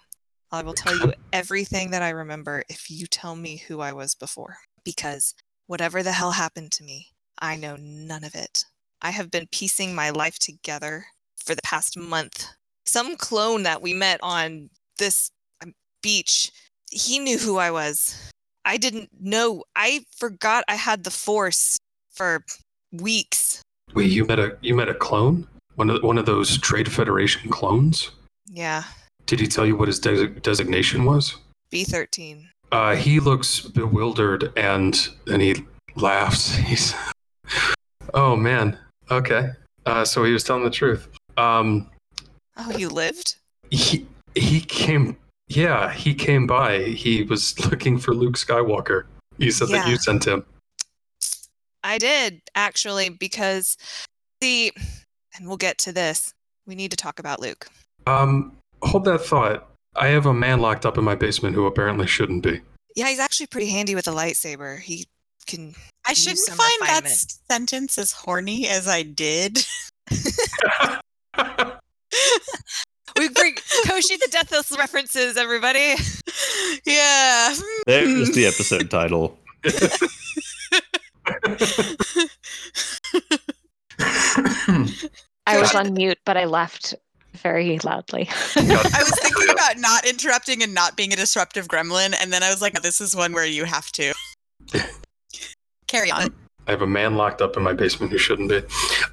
I will tell you everything that I remember if you tell me who I was before. Because whatever the hell happened to me, I know none of it. I have been piecing my life together for the past month. Some clone that we met on this um, beach, he knew who I was. I didn't know. I forgot I had the force for weeks. Wait, you met a you met a clone? One of one of those Trade Federation clones? Yeah, Did he tell you what his des- designation was? B13. Uh, he looks bewildered and then he laughs. He's, oh man, okay. Uh, so he was telling the truth. Um, Oh, you lived? he he came yeah he came by he was looking for luke skywalker you said that you sent him I did, actually, because the. And we'll get to this. We need to talk about Luke. um hold that thought i have a man locked up in my basement who apparently shouldn't be Yeah, he's actually pretty handy with a lightsaber. He can. I shouldn't some find that sentence as horny as I did. we bring Koschei the Deathless references, everybody. yeah. There's the episode title. I was on mute, but I laughed very loudly. I was thinking about not interrupting and not being a disruptive gremlin, and then I was like, this is one where you have to. Carry on. I have a man locked up in my basement who shouldn't be.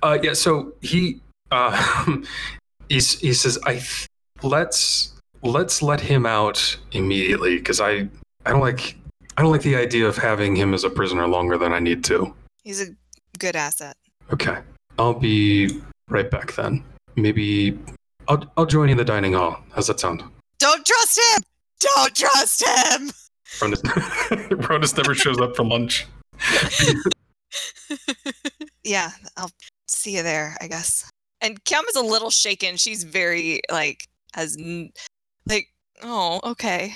Uh, yeah, so he uh, he says, "I th- let's let's let him out immediately because I I don't like I don't like the idea of having him as a prisoner longer than I need to." He's a good asset. Okay, I'll be right back then. Maybe I'll I'll join you in the dining hall. How's that sound? Don't trust him! Don't trust him! Ronus, Ronus never shows up for lunch. Yeah, I'll see you there, I guess. And Kiam is a little shaken. She's very like has n- like oh okay,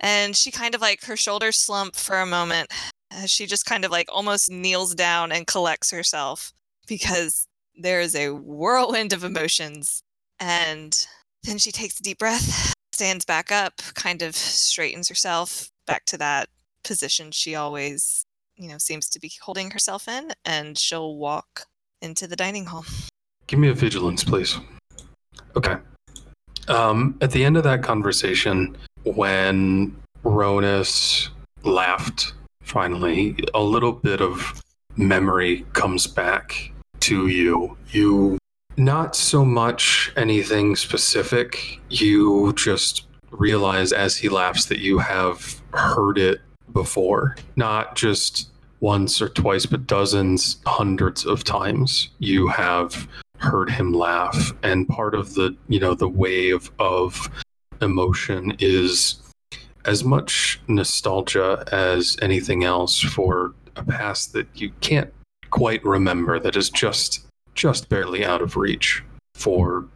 and she kind of like her shoulders slump for a moment as she just kind of like almost kneels down and collects herself because there is a whirlwind of emotions, and then she takes a deep breath, stands back up, kind of straightens herself back to that position she always you know seems to be holding herself in and she'll walk into the dining hall Give me a vigilance, please. Okay. Um, at the end of that conversation, when Ronus laughed, finally, a little bit of memory comes back to you. You, not so much anything specific, you just realize as he laughs that you have heard it before. Not just once or twice, but dozens, hundreds of times you have heard him laugh. And part of the you know the wave of emotion is as much nostalgia as anything else for a past that you can't quite remember that is just just barely out of reach for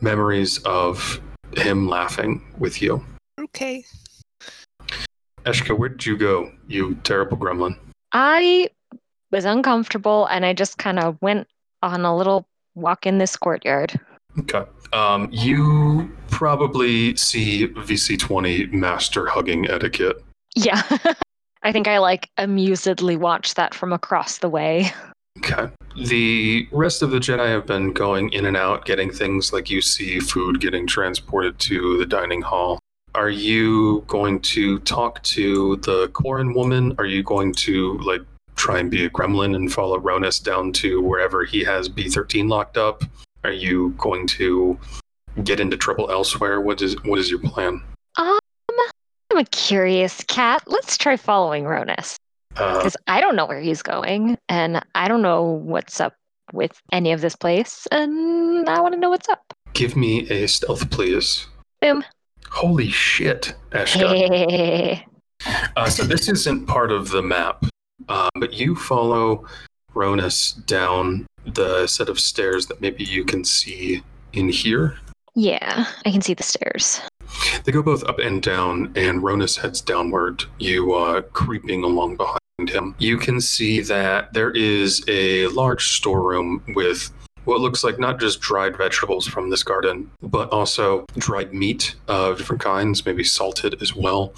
memories of him laughing with you. Okay. Eshka where did you go you terrible gremlin? I was uncomfortable and I just kind of went on a little walk in this courtyard. Okay. Um, you probably see VC20 master hugging etiquette. Yeah. I think I like amusedly watch that from across the way. Okay. The rest of the Jedi have been going in and out, getting things like you see food getting transported to the dining hall. Are you going to talk to the Quarren woman? Are you going to like try and be a gremlin and follow Ronus down to wherever he has B13 locked up? Are you going to get into trouble elsewhere? What is what is your plan? Um, I'm a curious cat. Let's try following Ronus Uh, because I don't know where he's going and I don't know what's up with any of this place and I want to know what's up. give me a stealth, please. Boom. Holy shit, Eshka. Hey. Uh, so this isn't part of the map, uh, but you follow Ronus down the set of stairs that maybe you can see in here. Yeah, I can see the stairs. They go both up and down, and Ronus heads downward, you uh, creeping along behind him. You can see that there is a large storeroom with what looks like not just dried vegetables from this garden, but also dried meat of different kinds, maybe salted as well.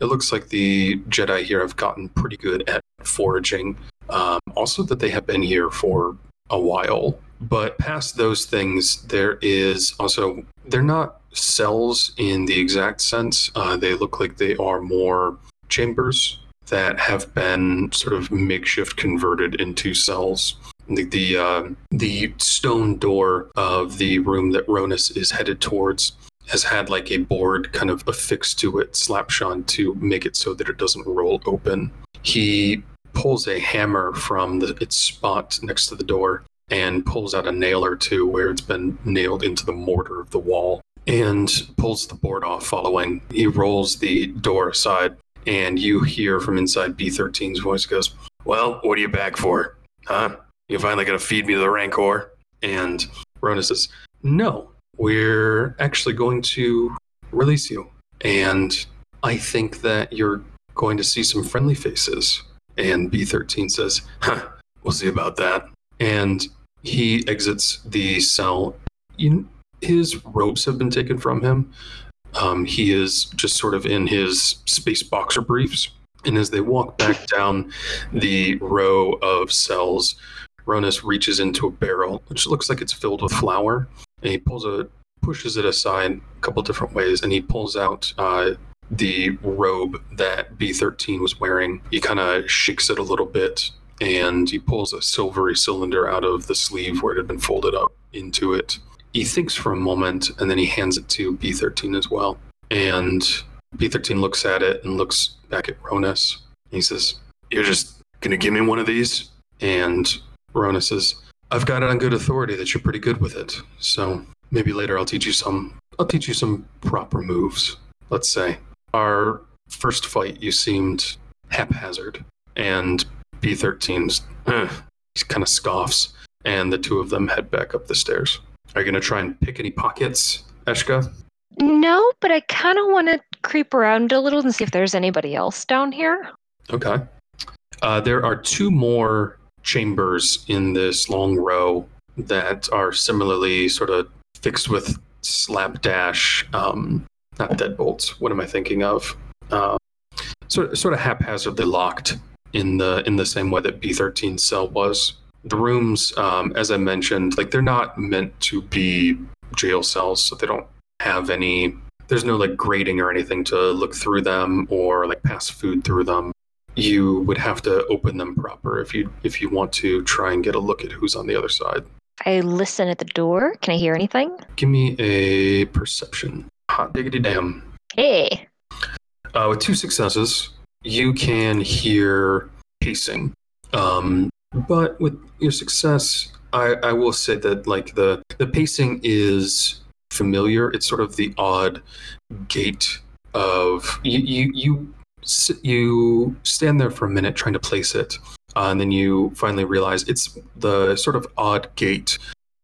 It looks like the Jedi here have gotten pretty good at foraging. Um, also, that they have been here for a while. But past those things, there is also, they're not cells in the exact sense. Uh, they look like they are more chambers that have been sort of makeshift converted into cells. The the, uh, the stone door of the room that Ronus is headed towards has had like a board kind of affixed to it, slapshod to make it so that it doesn't roll open. He pulls a hammer from the, its spot next to the door and pulls out a nail or two where it's been nailed into the mortar of the wall and pulls the board off following. He rolls the door aside and you hear from inside B13's voice goes, Well, what are you back for? Huh? You finally gonna feed me the Rancor? And Rona says, No, we're actually going to release you. And I think that you're going to see some friendly faces. And B13 says, Huh, we'll see about that. And he exits the cell. His robes have been taken from him. Um, he is just sort of in his space boxer briefs. And as they walk back down the row of cells, Ronus reaches into a barrel, which looks like it's filled with flour, and he pulls a pushes it aside a couple different ways, and he pulls out uh, the robe that B13 was wearing. He kind of shakes it a little bit, and he pulls a silvery cylinder out of the sleeve where it had been folded up into it. He thinks for a moment, and then he hands it to B13 as well. And B13 looks at it and looks back at Ronus. He says, You're just gonna give me one of these? And Ronus says, I've got it on good authority that you're pretty good with it. So maybe later I'll teach you some I'll teach you some proper moves. Let's say. Our first fight you seemed haphazard and B13's eh, he kind of scoffs and the two of them head back up the stairs. Are you gonna try and pick any pockets, Eshka? No, but I kind of want to creep around a little and see if there's anybody else down here. Okay. Uh, there are two more chambers in this long row that are similarly sort of fixed with slapdash, um, not deadbolts. What am I thinking of? Uh, sort sort of haphazardly locked in the in the same way that B13 cell was. The rooms, um, as I mentioned, like they're not meant to be jail cells, so they don't have any. There's no like grating or anything to look through them or like pass food through them. You would have to open them proper if you if you want to try and get a look at who's on the other side. I listen at the door. Can I hear anything? Give me a perception. Hot diggity damn. Hey. Uh, with two successes, you can hear pacing. Um, but with your success, I, I will say that like the the pacing is familiar. It's sort of the odd gait of you you you, you stand there for a minute trying to place it, uh, and then you finally realize it's the sort of odd gait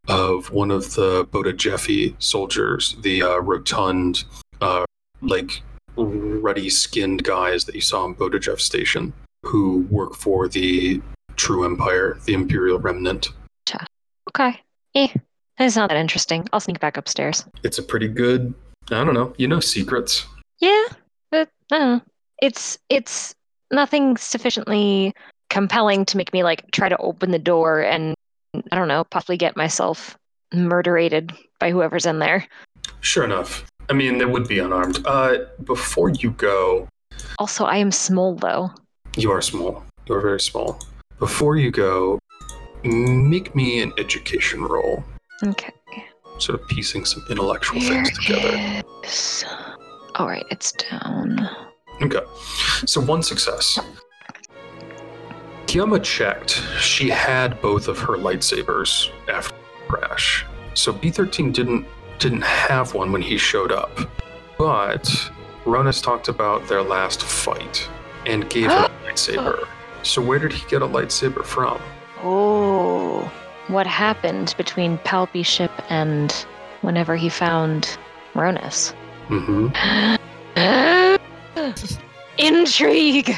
of one of the Boda Jeffy soldiers, the uh, rotund, uh, like ruddy skinned guys that you saw in Boda Jeff Station, who work for the True Empire, the Imperial Remnant. Okay. Eh. It's not that interesting. I'll sneak back upstairs. It's a pretty good. I don't know. You know secrets. Yeah, but I don't know. It's it's nothing sufficiently compelling to make me like try to open the door and I don't know, possibly get myself murderated by whoever's in there. Sure enough. I mean, they would be unarmed. Uh, before you go, Also, I am small though. you are small. You are very small. Before you go, make me an education roll. Okay. Sort of piecing some intellectual Where things together. is- All right, it's down. Okay. So one success. Kiyama checked. She had both of her lightsabers after the crash. So B13 didn't didn't have one when he showed up. But Ronus talked about their last fight and gave him a lightsaber. So where did he get a lightsaber from? Oh, what happened between Palpy ship and whenever he found Ronus? Mm-hmm. Intrigue!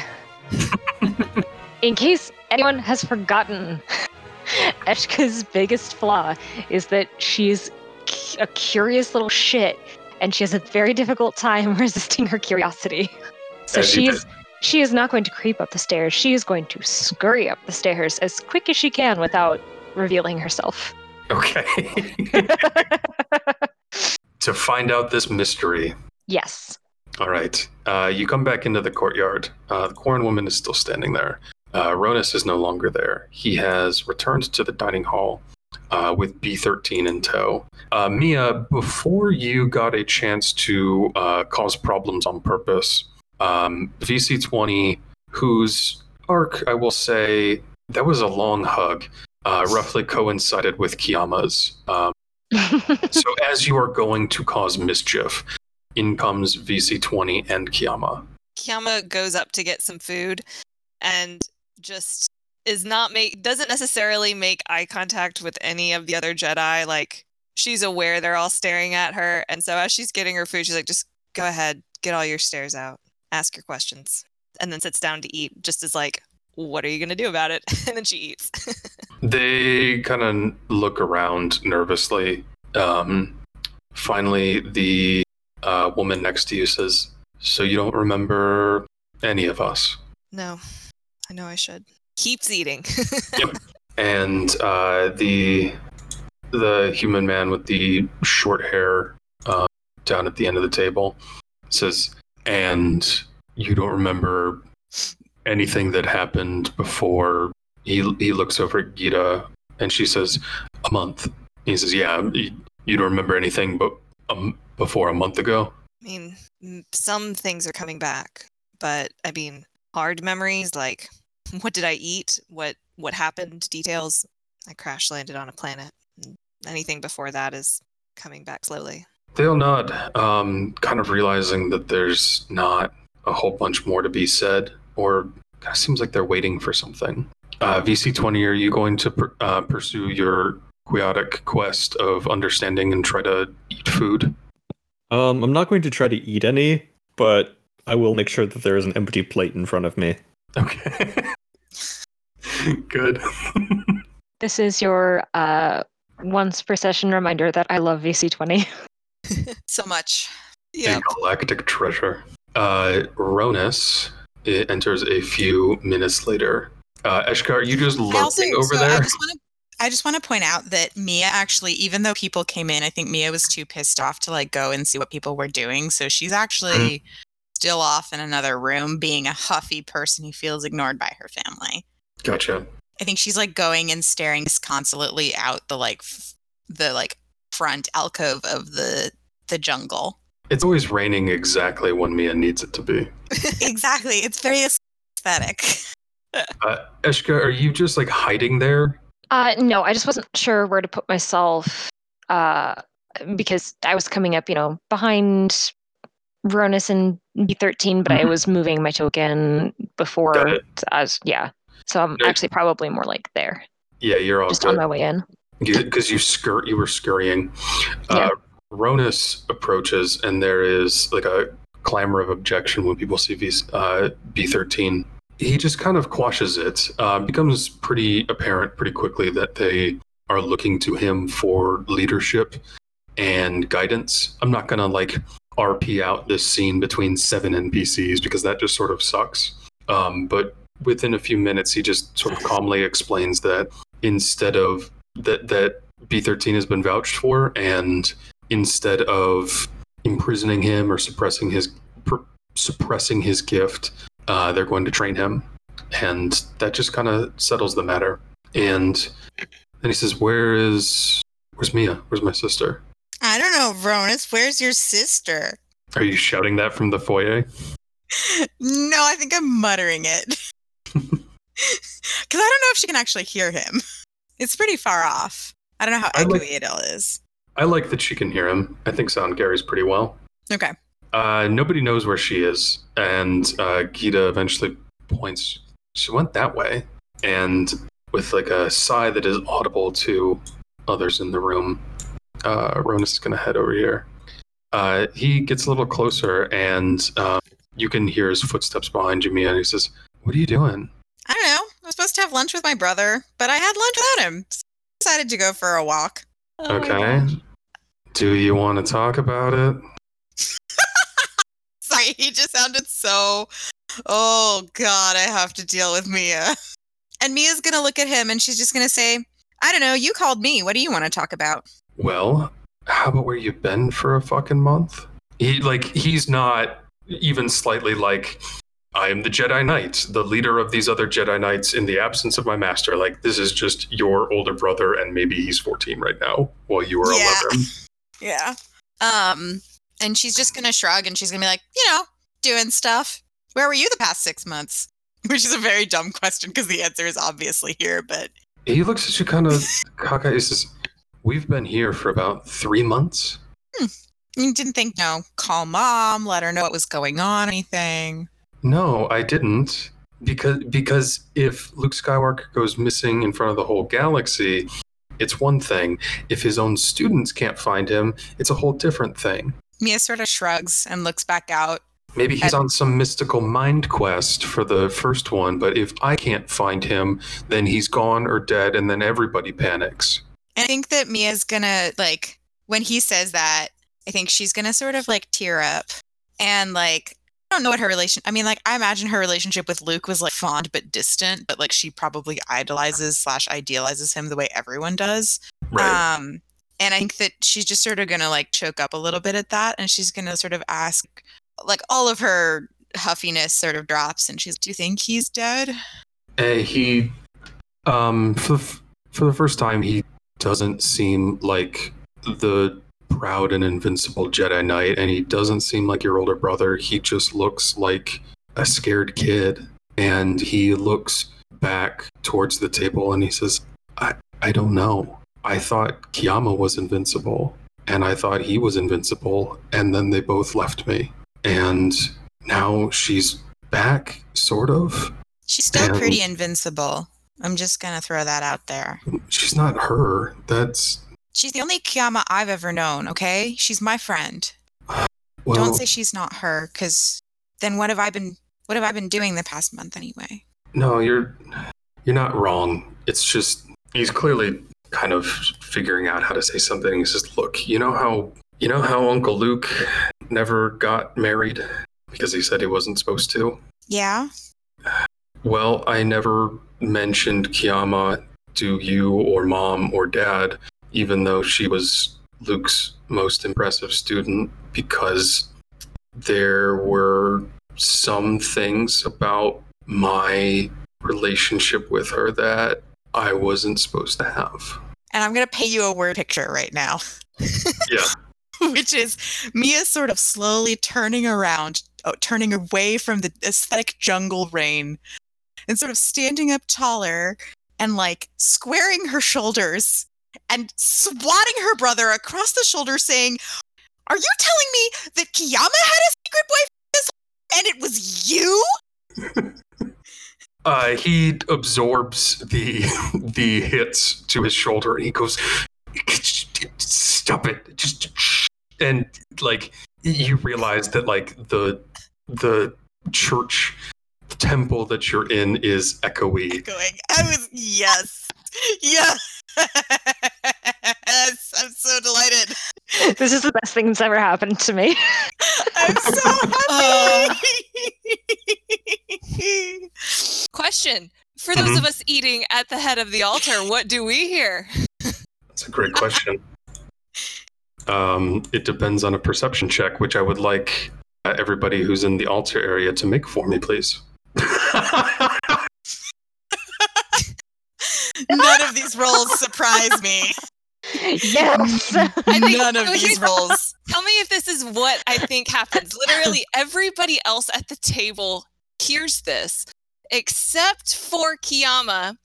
In case anyone has forgotten, Eshka's biggest flaw is that she's cu- a curious little shit and she has a very difficult time resisting her curiosity. So As you she is she is not going to creep up the stairs. She is going to scurry up the stairs as quick as she can without revealing herself. Okay. to find out this mystery. yes. All right. Uh, you come back into the courtyard. Uh, the Quarren woman is still standing there. Uh, Ronus is no longer there. He has returned to the dining hall uh, with B13 in tow. Uh, Mia, before you got a chance to uh, cause problems on purpose, um, VC20, whose arc, I will say, that was a long hug, uh, roughly coincided with Kiyama's. Um, so as you are going to cause mischief, in comes VC20 and Kiyama. Kiyama goes up to get some food and just is not make doesn't necessarily make eye contact with any of the other Jedi. Like she's aware they're all staring at her, and so as she's getting her food, she's like, "Just go ahead, get all your stares out, ask your questions," and then sits down to eat. Just as like, "What are you gonna do about it?" and then she eats. They kind of look around nervously. Um, finally, the uh, woman next to you says, "So you don't remember any of us?" No, I know I should. Keeps eating. And uh, the the human man with the short hair uh, down at the end of the table says, "And you don't remember anything that happened before." He he looks over at Gita, and she says, "A month." He says, "Yeah, you, you don't remember anything, but um, before a month ago." I mean, some things are coming back, but I mean, hard memories like what did I eat? What what happened? Details. I crash landed on a planet. Anything before that is coming back slowly. They'll nod, um, kind of realizing that there's not a whole bunch more to be said, or kind of seems like they're waiting for something. Uh, VC20, are you going to pr- uh, pursue your quixotic quest of understanding and try to eat food? Um, I'm not going to try to eat any, but I will make sure that there is an empty plate in front of me. Okay. Good. This is your uh, once per session reminder that I love VC20. So much. A galactic treasure. Uh, Ronus it enters a few minutes later. Uh, Eshka, are you just I also- lurking over so there? I just want to. I just want to point out that Mia actually, even though people came in, I think Mia was too pissed off to like go and see what people were doing. So she's actually still off in another room, being a huffy person who feels ignored by her family. Gotcha. I think she's like going and staring disconsolately out the like f- the like front alcove of the the jungle. It's always raining exactly when Mia needs it to be. exactly. It's very aesthetic. Uh, Eshka, are you just like hiding there? Uh, no, I just wasn't sure where to put myself uh, because I was coming up, you know, behind Ronus and B13, but I Mhm. was moving my token before. it. As yeah, so I'm Right. actually probably more like there, Yeah, you're all just good. on my way in. because you skirt you were scurrying uh, ronus approaches and there is like a clamor of objection when people see v, uh, b13 he just kind of quashes it uh, becomes pretty apparent pretty quickly that they are looking to him for leadership and guidance. I'm not gonna like rp out this scene between seven npcs because that just sort of sucks. Um, but within a few minutes he just sort of calmly explains that instead of that that B13 has been vouched for, and instead of imprisoning him or suppressing his pr- suppressing his gift, uh, they're going to train him, and that just kind of settles the matter. And then he says, "Where is where's Mia? Where's my sister? I don't know, Ronus. Where's your sister? Are you shouting that from the foyer?" No, I think I'm muttering it. Because I don't know if she can actually hear him. It's pretty far off. I don't know how I like- it all is. I like that she can hear him. I think sound carries pretty well. Okay. Uh, nobody knows where she is, and uh, Gita eventually points. She went that way, and with like a sigh that is audible to others in the room, uh, Ronus is going to head over here. Uh, he gets a little closer, and uh, you can hear his footsteps behind you, Mia. And he says, "What are you doing?" I don't know. I was supposed to have lunch with my brother, but I had lunch without him. So decided to go for a walk. Oh okay. gosh. Do you want to talk about it? He just sounded so. Oh God, I have to deal with Mia. And Mia's gonna look at him, and she's just gonna say, "I don't know. You called me. What do you want to talk about?" Well, how about where you've been for a fucking month? He like he's not even slightly like I am the Jedi Knight, the leader of these other Jedi Knights in the absence of my master. Like this is just your older brother and maybe he's 14 right now while you are Yeah. 11. Yeah. Um, and she's just gonna shrug, and she's gonna be like, "You know, doing stuff. Where were you the past six months?" Which is a very dumb question because the answer is obviously here, but He looks at you kind of cockeyed. He says, "We've been here for about 3 months." Hmm. you didn't think, no, call mom, let her know what was going on, anything. No, I didn't. Because because if Luke Skywalker goes missing in front of the whole galaxy, it's one thing. If his own students can't find him, it's a whole different thing. Mia sort of shrugs and looks back out. Maybe he's And- on some mystical mind quest for the first one, but if I can't find him, then he's gone or dead, and then everybody panics. And I think that Mia's gonna like when he says that, I think she's gonna sort of like tear up and like I don't know what her relation I mean like I imagine her relationship with Luke was like fond but distant, but like she probably idolizes slash idealizes him the way everyone does. Right. Um and I think that she's just sort of gonna like choke up a little bit at that and she's gonna sort of ask like all of her huffiness sort of drops and she's do you think he's dead? Uh, he, um, for the, f- for the first time, he doesn't seem like the proud and invincible Jedi Knight, and he doesn't seem like your older brother. He just looks like a scared kid, and he looks back towards the table and he says, "I, I don't know. I thought Kiyama was invincible, and I thought he was invincible, and then they both left me, and now she's back, sort of." She's still And- pretty invincible. I'm just gonna throw that out there. She's not her. That's She's the only Kiyama I've ever known, okay? She's my friend. well. Don't say she's not her, because then what have I been what have I been doing the past month anyway? no, you're you're not wrong. It's just he's clearly kind of figuring out how to say something. He says, "Look, you know how you know how Uncle Luke never got married because he said he wasn't supposed to. Yeah? Well, I never mentioned Kiyama to you or mom or dad, even though she was Luke's most impressive student, because there were some things about my relationship with her that I wasn't supposed to have. And I'm gonna pay you a word picture right now. Yeah. Which is Mia sort of slowly turning around, oh, turning away from the aesthetic jungle rain, and sort of standing up taller and like squaring her shoulders and swatting her brother across the shoulder, saying, Are you telling me that Kiyama had a secret boyfriend and it was you? Uh, he absorbs the the hits to his shoulder and he goes, "Stop it!" Just and like you realize that like the the church temple that you're in is echoey. Going, I was, yes, yes. yes, I'm so delighted. This is the best thing that's ever happened to me. I'm so happy. Question For those of us eating at the head of the altar, what do we hear? That's a great question. Um, it depends on a perception check, which I would like uh, everybody who's in the altar area to make for me, please. None of these rolls surprise me. yes. I think- None of these here's- rolls. Tell me if this is what I think happens. Literally, everybody else at the table hears this except for Kiyama.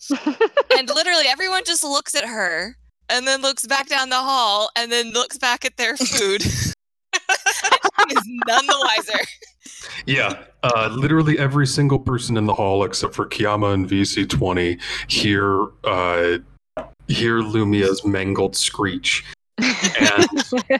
And literally, everyone just looks at her and then looks back down the hall and then looks back at their food. is none the wiser. Yeah, uh, literally every single person in the hall except for Kiyama and VC20 hear uh, hear Lumia's mangled screech, and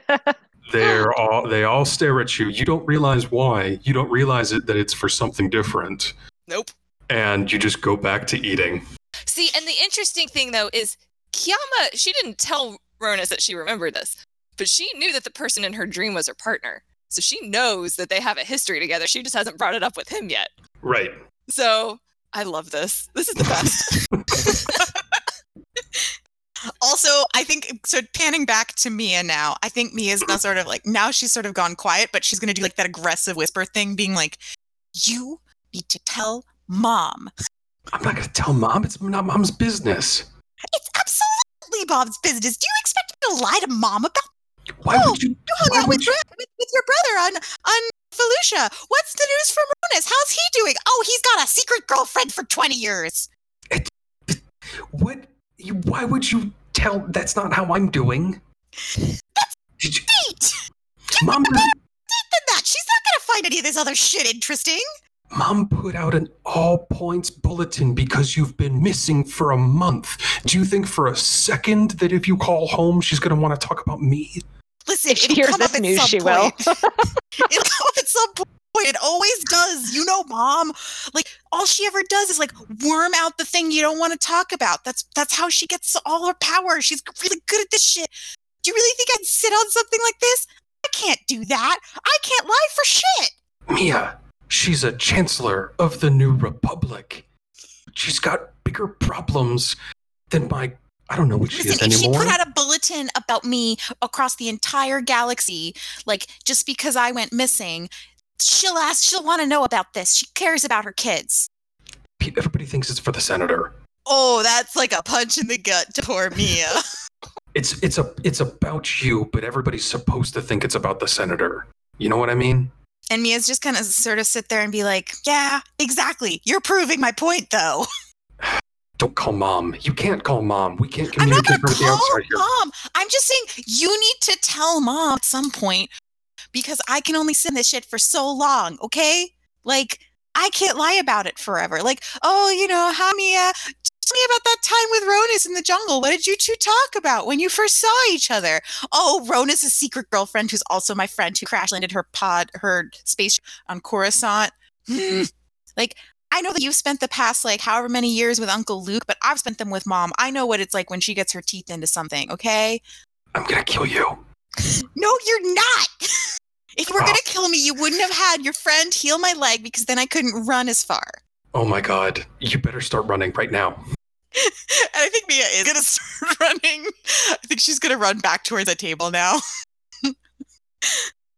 they're all they all stare at you. You don't realize why. You don't realize it that it's for something different, Nope. and you just go back to eating. See, and the interesting thing though is Kiyama, she didn't tell Ronus that she remembered this, but she knew that the person in her dream was her partner. So she knows that they have a history together. She just hasn't brought it up with him yet. Right. So I love this. This is the best. Also, I think so. Panning back to Mia now, I think Mia's now sort of like now she's sort of gone quiet, but she's going to do like that aggressive whisper thing, being like, "You need to tell mom. I'm not gonna tell mom. It's not mom's business. It's absolutely mom's business. Do you expect me to lie to mom about Why Oh, would you? you hung out with, you? With with your brother on on Felucia? What's the news from Ronus? How's he doing? Oh, he's got a secret girlfriend for twenty years. What? You, why would you tell? That's not how I'm doing. Did you, Wait, mom, than that, she's not going to find any of this other shit interesting. mom put out an all points bulletin because you've been missing for a month. Do you think for a second that if you call home, she's going to want to talk about me? Listen, If she it'll hears come up this at news, some she point. will. it'll come up at some point. It always does. You know, mom. Like all she ever does is like worm out the thing you don't want to talk about. That's that's how she gets all her power. She's really good at this shit. Do you really think I'd sit on something like this? I can't do that. I can't lie for shit. Mia, she's a chancellor of the New Republic. She's got bigger problems than my. I don't know what she Listen, if she put out a bulletin about me across the entire galaxy, like just because I went missing, she'll ask, she'll want to know about this. She cares about her kids. Pe- Everybody thinks it's for the senator. Oh, that's like a punch in the gut to poor Mia. It's it's a it's about you, but everybody's supposed to think it's about the senator. You know what I mean? and Mia's just kind of sort of sit there and be like, yeah, exactly. You're proving my point, though. Don't call mom. You can't call mom. We can't I'm not communicate going with to the call outside here. mom. I'm just saying you need to tell mom at some point because I can only send this shit for so long, okay? Like, I can't lie about it forever. Like, oh, you know, how Mia, uh, tell me about that time with Ronus in the jungle. What did you two talk about when you first saw each other? Oh, Ronus' secret girlfriend, who's also my friend who crash landed her pod, her space on Coruscant. like, I know that you've spent the past like however many years with Uncle Luke, but I've spent them with Mom. I know what it's like when she gets her teeth into something, okay? I'm gonna kill you. No, you're not. if you were Oh. going to kill me, you wouldn't have had your friend heal my leg because then I couldn't run as far. Oh my god. You better start running right now. And I think Mia is going to start running. I think she's going to run back towards the table now.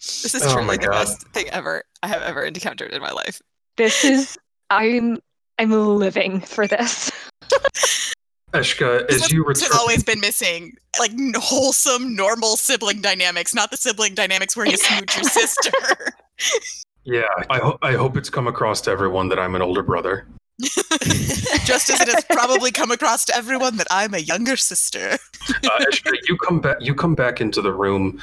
This is Oh truly my the God. best thing ever I have ever encountered in my life. This is I'm I'm living for this. Eshka, as you has return always been missing like wholesome, normal sibling dynamics, not the sibling dynamics where you smooch your sister. Yeah, I, ho- I hope it's come across to everyone that I'm an older brother. Just as it has probably come across to everyone that I'm a younger sister. Uh, Eshka, you come back. You come back into the room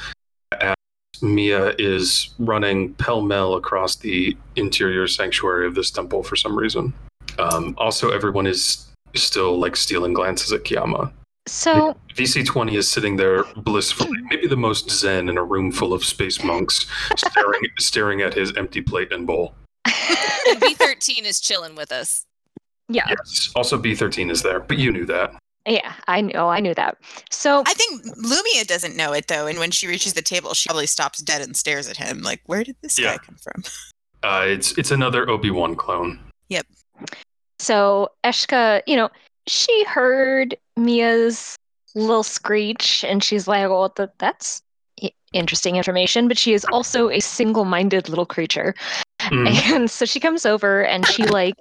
as Mia is running pell mell across the interior sanctuary of this temple for some reason. Um, also, everyone is still like stealing glances at Kiyama. So VC20 is sitting there blissfully, maybe the most zen in a room full of space monks, staring staring at his empty plate and bowl. And B13 is chilling with us. yeah, Yes. Also, B13 is there, but you knew that. yeah, I know, I knew that. So I think Lumia doesn't know it though, and when she reaches the table, she probably stops dead and stares at him like, "Where did this Yeah. guy come from?" Uh, it's it's another Obi Wan clone. So Eshka, you know, she heard Mia's little screech and she's like, well, th- that's interesting information, but she is also a single minded little creature. Mm. And so she comes over and she like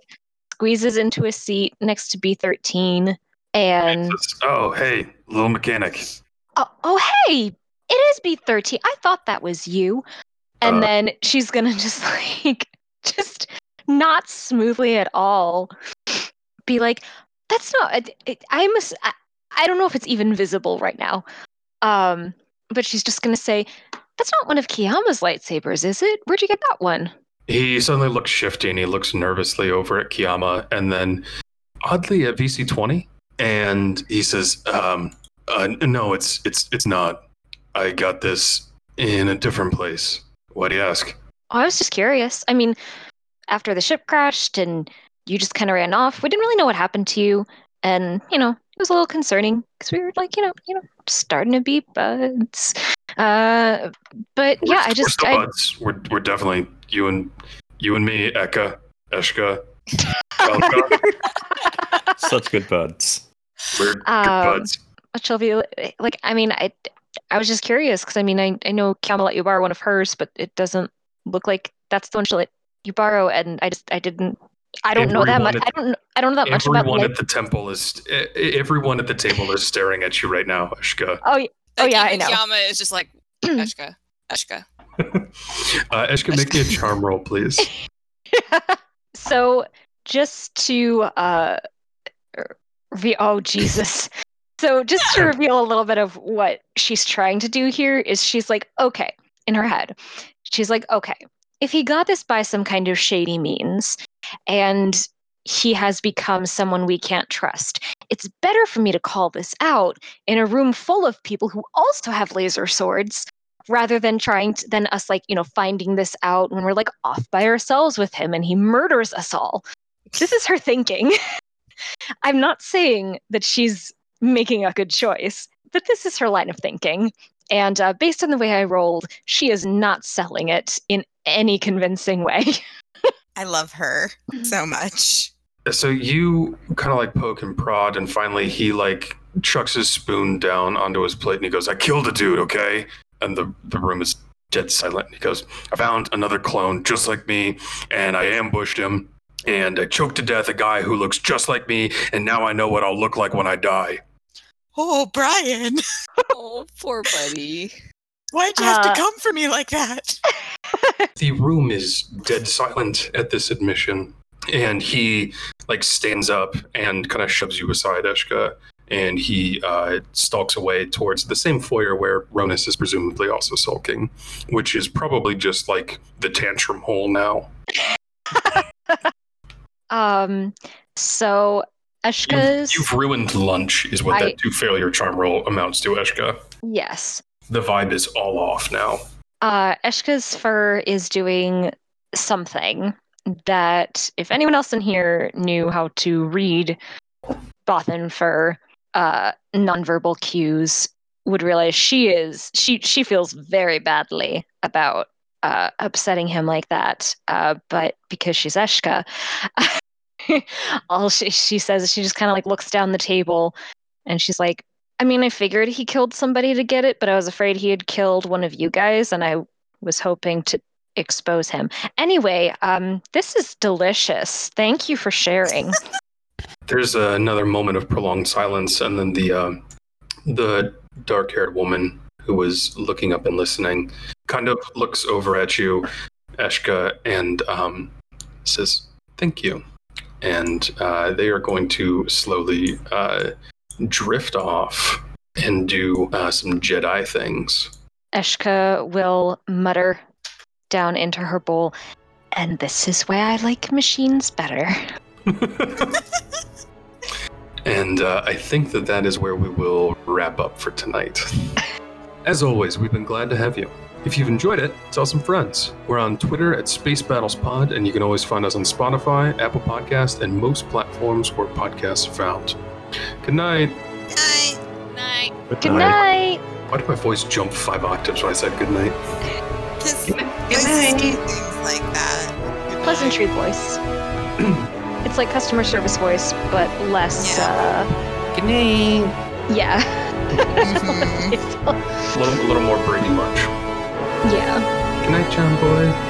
squeezes into a seat next to B13 and, oh, hey, little mechanic. oh, oh, hey, it is B13. I thought that was you. And Uh. then she's going to just like, just not smoothly at all be like, that's not, it, it, I'm, a s- I, I don't know if it's even visible right now. Um, but she's just going to say, that's not one of Kiyama's lightsabers, is it? Where'd you get that one? He suddenly looks shifty and he looks nervously over at Kiyama and then oddly at VC20 and he says, um, uh, no, it's it's it's not. I got this in a different place. Why do you ask? Oh, I was just curious. I mean, after the ship crashed and you just kind of ran off, we didn't really know what happened to you, and you know, it was a little concerning because we were like, you know, you know, starting to be buds. Uh, but yeah, I we're just, still I, buds. We're we're definitely you and you and me, Eka, Eshka, Such good buds. We're good Um, buds. Shelby, like, I mean, I, I was just curious because I mean, I, I know Kiyama let you borrow one of hers, but it doesn't look like that's the one she let you borrow, and I just, I didn't. I don't know that much. Everyone I don't. I don't know that much about. Everyone at the temple is everyone at the table is staring at you right now, Eshka. oh, y- Oh, yeah, I know. Yama is just like, Eshka, Eshka. Uh, Eshka, make me a charm roll, please. so just to uh re- oh jesus so just to reveal a little bit of what she's trying to do here is she's like okay in her head she's like okay if he got this by some kind of shady means and he has become someone we can't trust it's better for me to call this out in a room full of people who also have laser swords rather than trying to than us like you know finding this out when we're like off by ourselves with him and he murders us all. This is her thinking. I'm not saying that she's making a good choice but this is her line of thinking. And uh, based on the way I rolled, she is not selling it in any convincing way. I love her so much. So you kind of like poke and prod, and finally he like chucks his spoon down onto his plate and he goes, I killed a dude, okay? And the, the room is dead silent. He goes, I found another clone just like me, and I ambushed him, and I choked to death a guy who looks just like me, and now I know what I'll look like when I die. Oh, Brian, oh, poor buddy. why'd you have Uh, to come for me like that? The room is dead silent at this admission, and he like stands up and kind of shoves you aside, Eshka, and he uh, stalks away towards the same foyer where Ronus is presumably also sulking, which is probably just like the tantrum hole now. Um, so You've, you've ruined lunch, is what I- that two failure charm roll amounts to, Eshka. yes. The vibe is all off now. Uh, Eshka's fur is doing something that, if anyone else in here knew how to read Bothan fur uh, nonverbal cues, would realize she is she she feels very badly about uh, upsetting him like that. Uh, but because she's Eshka, all she she says is she just kind of like looks down the table, and she's like, I mean, I figured he killed somebody to get it, but I was afraid he had killed one of you guys, and I was hoping to expose him. Anyway, um, this is delicious. Thank you for sharing. There's another moment of prolonged silence, and then the um the dark-haired woman who was looking up and listening kind of looks over at you, Eshka, and um, says, "Thank you." And uh, they are going to slowly uh, drift off and do uh, some Jedi things. Eshka will mutter down into her bowl, and this is why I like machines better. And uh, I think that that is where we will wrap up for tonight. As always, we've been glad to have you. If you've enjoyed it, tell some friends. We're on Twitter at Space Battles Pod, and you can always find us on Spotify, Apple Podcast, and most platforms where podcasts are found. Good night. Night. Night. Good night. Why did my voice jump five octaves when I said good night? Because Good night. things like that. Good Pleasantry night. voice. it's like customer service voice, but less. Yeah. Good night. Uh, yeah. Mhm. A little, a little more Brady Bunch. yeah. Good night, John Boy.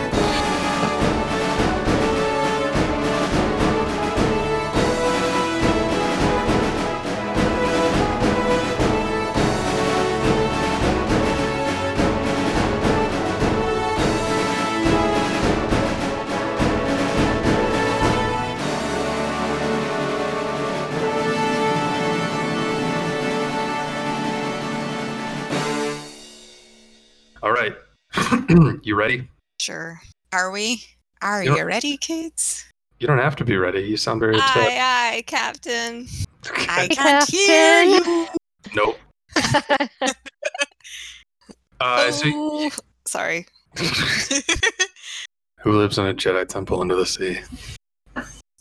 All right. you ready? Sure. Are we? Are You're- you ready, kids? You don't have to be ready. You sound very upset. Aye, aye, Captain. I can't hear you. Nope. Uh, so, oh, sorry. who lives in a Jedi temple under the sea?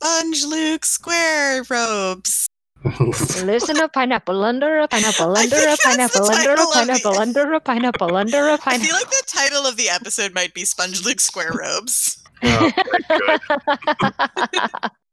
Sponge Luke Square robes. Listen a pineapple under a pineapple under a pineapple under a pineapple under a pineapple under a I pineapple. I feel like the title of the episode might be Sponge Luke Square robes. Oh, very good.